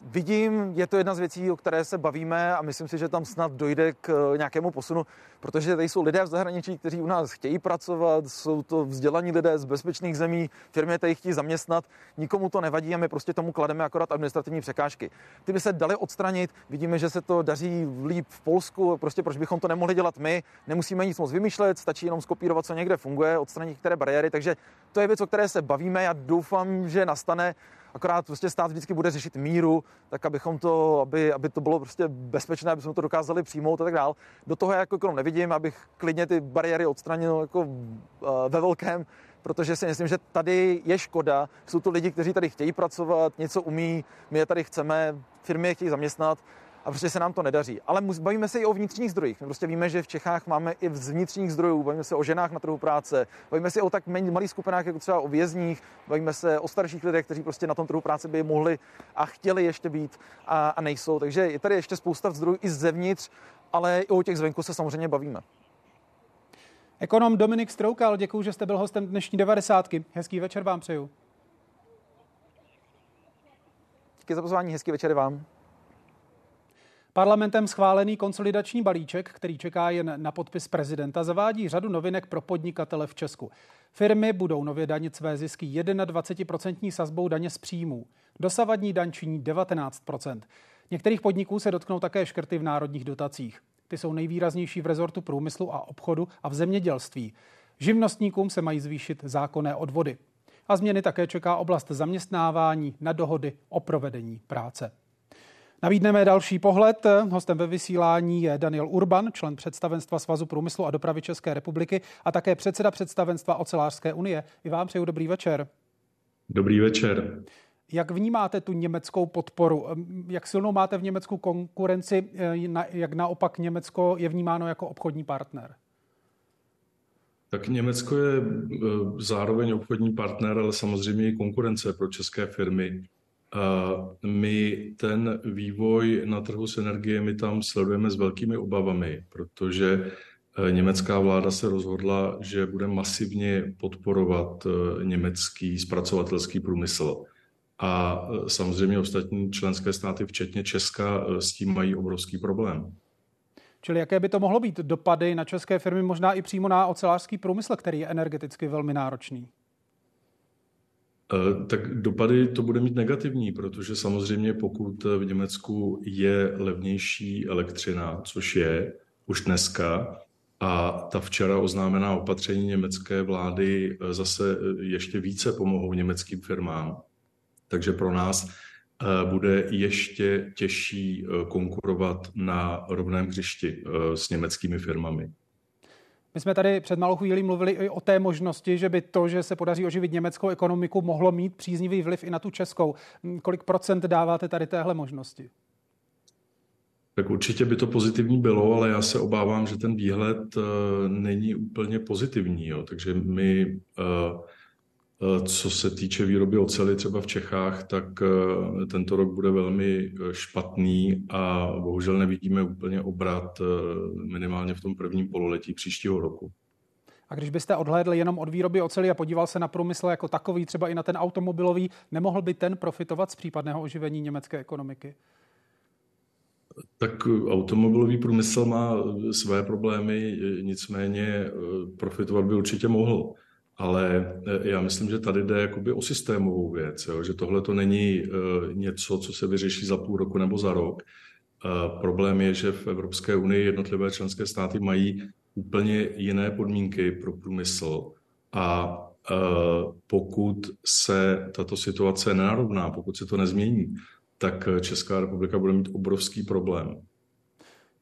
Vidím, je to jedna z věcí, o které se bavíme a myslím si, že tam snad dojde k uh, nějakému posunu, protože tady jsou lidé v zahraničí, kteří u nás chtějí pracovat, jsou to vzdělaní lidé z bezpečných zemí, firmy tady chtějí zaměstnat, nikomu to nevadí a my prostě tomu klademe akorát administrativní překážky. Ty by se daly odstranit, vidíme, že se to daří líp v Polsku, prostě proč bychom to nemohli dělat my, nemusíme nic moc vymýšlet, stačí jenom skopírovat, co někde funguje, odstranit některé bariéry, takže to je věc, o které se bavíme, já doufám, že nastane akorát prostě stát vždycky bude řešit míru, tak abychom to, aby, aby to bylo prostě bezpečné, aby jsme to dokázali přijmout a tak dál. Do toho já jako krom nevidím, abych klidně ty bariéry odstranil jako uh, ve velkém, protože si myslím, že tady je škoda. Jsou to lidi, kteří tady chtějí pracovat, něco umí, my je tady chceme, firmy je chtějí zaměstnat a prostě se nám to nedaří. Ale bavíme se i o vnitřních zdrojích. My prostě víme, že v Čechách máme i z vnitřních zdrojů, bavíme se o ženách na trhu práce, bavíme se o tak malých skupinách, jako třeba o vězních, bavíme se o starších lidech, kteří prostě na tom trhu práce by mohli a chtěli ještě být a, a nejsou. Takže je tady ještě spousta zdrojů i zevnitř, ale i o těch zvenku se samozřejmě bavíme. Ekonom Dominik Stroukal, děkuji, že jste byl hostem dnešní devadesátky. Hezký večer vám přeju. Díky za pozvání, hezký večer vám. Parlamentem schválený konsolidační balíček, který čeká jen na podpis prezidenta, zavádí řadu novinek pro podnikatele v Česku. Firmy budou nově danit své zisky 21% sazbou daně z příjmů. Dosavadní daň činí 19%. Některých podniků se dotknou také škrty v národních dotacích. Ty jsou nejvýraznější v rezortu průmyslu a obchodu a v zemědělství. Živnostníkům se mají zvýšit zákonné odvody. A změny také čeká oblast zaměstnávání na dohody o provedení práce. Navídneme další pohled. Hostem ve vysílání je Daniel Urban, člen představenstva Svazu průmyslu a dopravy České republiky a také předseda představenstva Ocelářské unie. I vám přeju dobrý večer. Dobrý večer. Jak vnímáte tu německou podporu? Jak silnou máte v Německu konkurenci? Jak naopak Německo je vnímáno jako obchodní partner? Tak Německo je zároveň obchodní partner, ale samozřejmě i konkurence pro české firmy. My ten vývoj na trhu s energiemi tam sledujeme s velkými obavami, protože e, německá vláda se rozhodla, že bude masivně podporovat e, německý zpracovatelský průmysl. A e, samozřejmě ostatní členské státy, včetně Česka, s tím mají obrovský problém. Čili jaké by to mohlo být dopady na české firmy, možná i přímo na ocelářský průmysl, který je energeticky velmi náročný? Eh, tak dopady to bude mít negativní, protože samozřejmě pokud v Německu je levnější elektřina, což je už dneska, a ta včera oznámená opatření německé vlády eh, zase eh, ještě více pomohou německým firmám. Takže pro nás bude ještě těžší konkurovat na rovném hřišti s německými firmami. My jsme tady před malou chvílí mluvili i o té možnosti, že by to, že se podaří oživit německou ekonomiku, mohlo mít příznivý vliv i na tu českou. Kolik procent dáváte tady téhle možnosti? Tak určitě by to pozitivní bylo, ale já se obávám, že ten výhled uh, není úplně pozitivní. Jo. Takže my Eh, co se týče výroby oceli třeba v Čechách, tak eh, tento rok bude velmi eh, špatný a bohužel nevidíme úplně obrat minimálně v tom prvním pololetí příštího roku. A když byste odhlédli jenom od výroby oceli a podíval se na průmysl jako takový, třeba i na ten automobilový, nemohl by ten profitovat z případného oživení německé ekonomiky? Tak automobilový průmysl má své problémy, nicméně profitovat by určitě mohl. Ale eh, já myslím, že tady jde jakoby o systémovou věc, jo? že tohle to není uh, něco, co se vyřeší za půl roku nebo za rok. Problém je, že v Evropské unii jednotlivé členské státy mají úplně jiné podmínky pro průmysl a uh, pokud se tato situace nenarovná, pokud se to nezmění, tak Česká republika bude mít obrovský problém.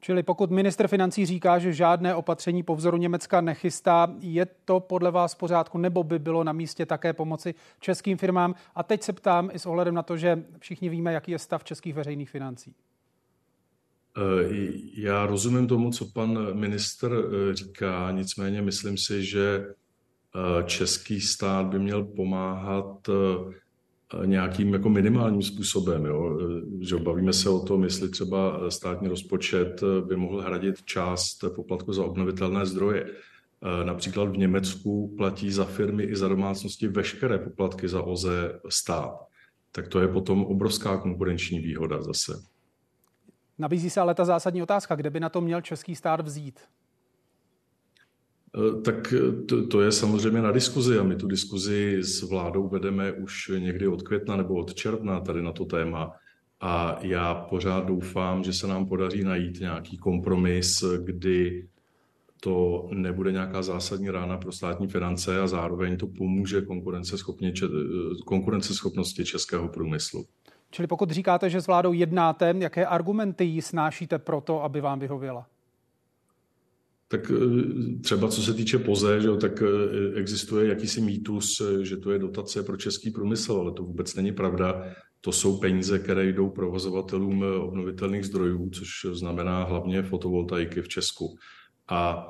Čili pokud minister financí říká, že žádné opatření po vzoru Německa nechystá, je to podle vás v pořádku, nebo by bylo na místě také pomoci českým firmám? A teď se ptám i s ohledem na to, že všichni víme, jaký je stav českých veřejných financí. Eh, já rozumím tomu, co pan minister eh, říká, nicméně myslím si, že eh, český stát by měl pomáhat nějakým jako minimálním způsobem. Jo? Že bavíme se o tom, jestli třeba státní rozpočet by mohl hradit část poplatku za obnovitelné zdroje. Například v Německu platí za firmy i za domácnosti veškeré poplatky za OZE stát. Tak to je potom obrovská konkurenční výhoda zase. Nabízí se ale ta zásadní otázka, kde by na to měl český stát vzít? Eh, tak eh, to, to je samozřejmě na diskuzi a my tu diskuzi s vládou vedeme už někdy od května nebo od června tady na to téma. A já pořád doufám, že se nám podaří najít nějaký kompromis, kdy to nebude nějaká zásadní rána pro státní finance a zároveň to pomůže eh, konkurenceschopnosti českého průmyslu. Čili pokud říkáte, že s vládou jednáte, jaké argumenty jí snášíte pro to, aby vám vyhověla? Tak eh, třeba co se týče POZE, že, tak eh, existuje jakýsi mýtus, eh, že to je dotace pro český průmysl, ale to vůbec není pravda. To jsou peníze, které jdou provozovatelům obnovitelných zdrojů, což znamená hlavně fotovoltaiky v Česku. A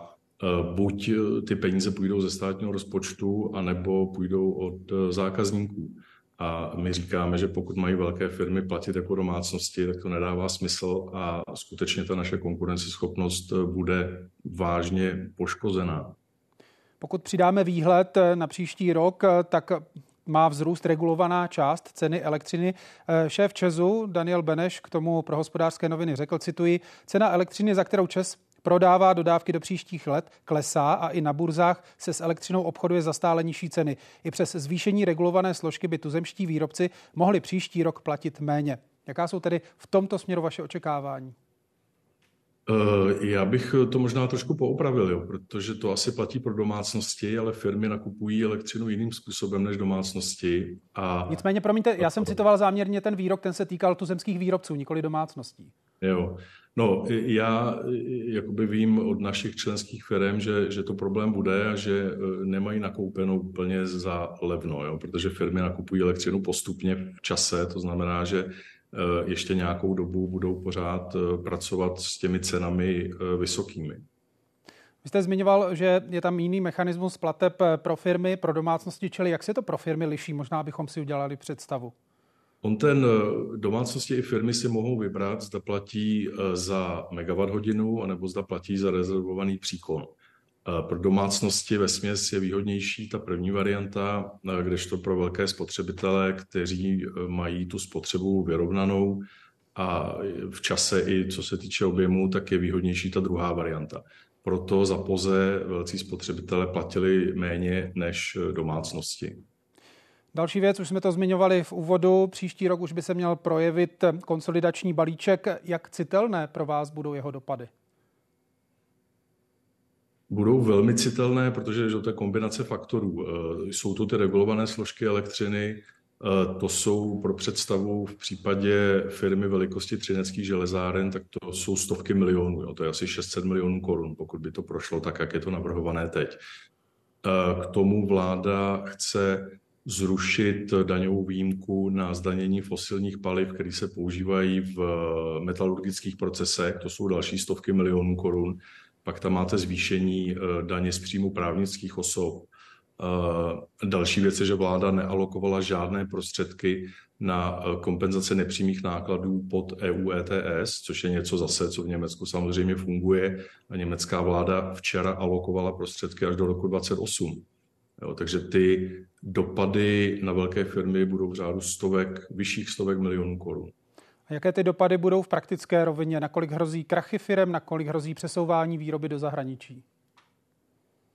buď ty peníze půjdou ze státního rozpočtu, anebo půjdou od zákazníků. A my říkáme, že pokud mají velké firmy platit jako domácnosti, tak to nedává smysl a skutečně ta naše konkurenceschopnost bude vážně poškozená. Pokud přidáme výhled na příští rok, tak má vzrůst regulovaná část ceny elektřiny. Šéf Česu Daniel Beneš k tomu pro hospodářské noviny řekl, cituji, cena elektřiny, za kterou Čes prodává dodávky do příštích let, klesá a i na burzách se s elektřinou obchoduje za stále nižší ceny. I přes zvýšení regulované složky by tuzemští výrobci mohli příští rok platit méně. Jaká jsou tedy v tomto směru vaše očekávání? Eh, já bych to možná trošku poopravil, jo, protože to asi platí pro domácnosti, ale firmy nakupují elektřinu jiným způsobem než domácnosti. A... Nicméně, promiňte, já jsem citoval záměrně ten výrok, ten se týkal tuzemských výrobců, nikoli domácností. Jo. No, já jakoby vím od našich členských firm, že, že to problém bude a že nemají nakoupenou úplně za levno, jo? protože firmy nakupují elektřinu postupně v čase, to znamená, že ještě nějakou dobu budou pořád pracovat s těmi cenami vysokými. Vy jste zmiňoval, že je tam jiný mechanismus plateb pro firmy, pro domácnosti, čili jak se to pro firmy liší? Možná bychom si udělali představu. On ten eh, domácnosti i firmy si mohou vybrat, zda platí eh, za megawatt hodinu, anebo zda platí za rezervovaný příkon. Eh, pro domácnosti ve směs je výhodnější ta první varianta, kdežto pro velké spotřebitele, kteří mají tu spotřebu vyrovnanou a v čase i co se týče objemu, tak je výhodnější ta druhá varianta. Proto za poze velcí spotřebitele platili méně než domácnosti. Další věc, už jsme to zmiňovali v úvodu, příští rok už by se měl projevit konsolidační balíček. Jak citelné pro vás budou jeho dopady? Budou velmi citelné, protože že to je kombinace faktorů. Eh, jsou to ty regulované složky elektřiny, eh, to jsou pro představu v případě firmy velikosti Třineckých železáren, tak to jsou stovky milionů. Jo. To je asi 600 milionů korun, pokud by to prošlo tak, jak je to navrhované teď. Eh, k tomu vláda chce zrušit daňovou výjimku na zdanění fosilních paliv, které se používají v eh, metalurgických procesech, to jsou další stovky milionů korun. Pak tam máte zvýšení eh, daně z příjmu právnických osob. Eh, další věc je, že vláda nealokovala žádné prostředky na kompenzace nepřímých nákladů pod EU ETS, což je něco zase, co v Německu samozřejmě funguje. A německá vláda včera alokovala prostředky až do roku 2028. Jo, takže ty dopady na velké firmy budou v řádu stovek, vyšších stovek milionů korun. A jaké ty dopady budou v praktické rovině? Nakolik hrozí krachy firm, nakolik hrozí přesouvání výroby do zahraničí?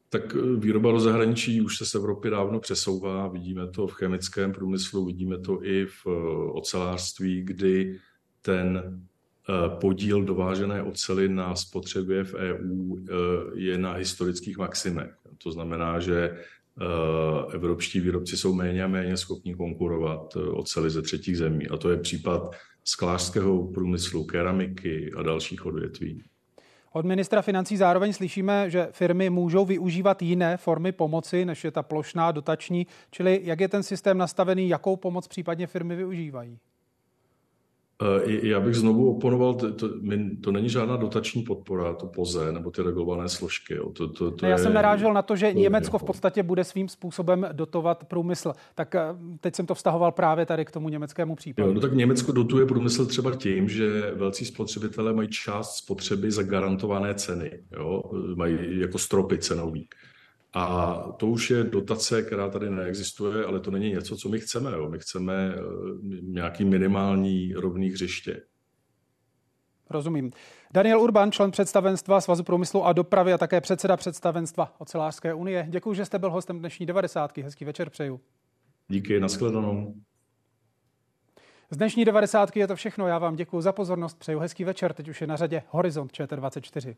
Tak eh, výroba do zahraničí už se z Evropy dávno přesouvá. Vidíme to v chemickém průmyslu, vidíme to i v eh, ocelářství, kdy ten eh, podíl dovážené ocely na spotřebě v EU je na historických maximech. To znamená, že evropští výrobci jsou méně a méně schopní konkurovat eh, oceli ze třetích zemí. A to je případ sklářského průmyslu, keramiky a dalších odvětví. Od ministra financí zároveň slyšíme, že firmy můžou využívat jiné formy pomoci, než je ta plošná dotační, čili jak je ten systém nastavený, jakou pomoc případně firmy využívají? Eh, já bych znovu oponoval, to, to, to není žádná dotační podpora, to POZE nebo ty regulované složky. Jo. To, to, to Já je... jsem narážel na to, že Německo v podstatě bude svým způsobem dotovat průmysl. Tak eh, teď jsem to vztahoval právě tady k tomu německému případu. Jo, no tak Německo dotuje průmysl třeba tím, že velcí spotřebitelé mají část spotřeby za garantované ceny. Jo. Mají jako stropy cenový. A to už je dotace, která tady neexistuje, ale to není něco, co my chceme. Jo. My chceme eh, nějaký minimální rovný hřiště. Rozumím. Daniel Urban, člen představenstva Svazu průmyslu a dopravy a také předseda představenstva Ocelářské unie. Děkuji, že jste byl hostem dnešní 90. Hezký večer přeju. Díky, nashledanou. Z dnešní 90. je to všechno. Já vám děkuji za pozornost, přeju hezký večer. Teď už je na řadě Horizont ČT24.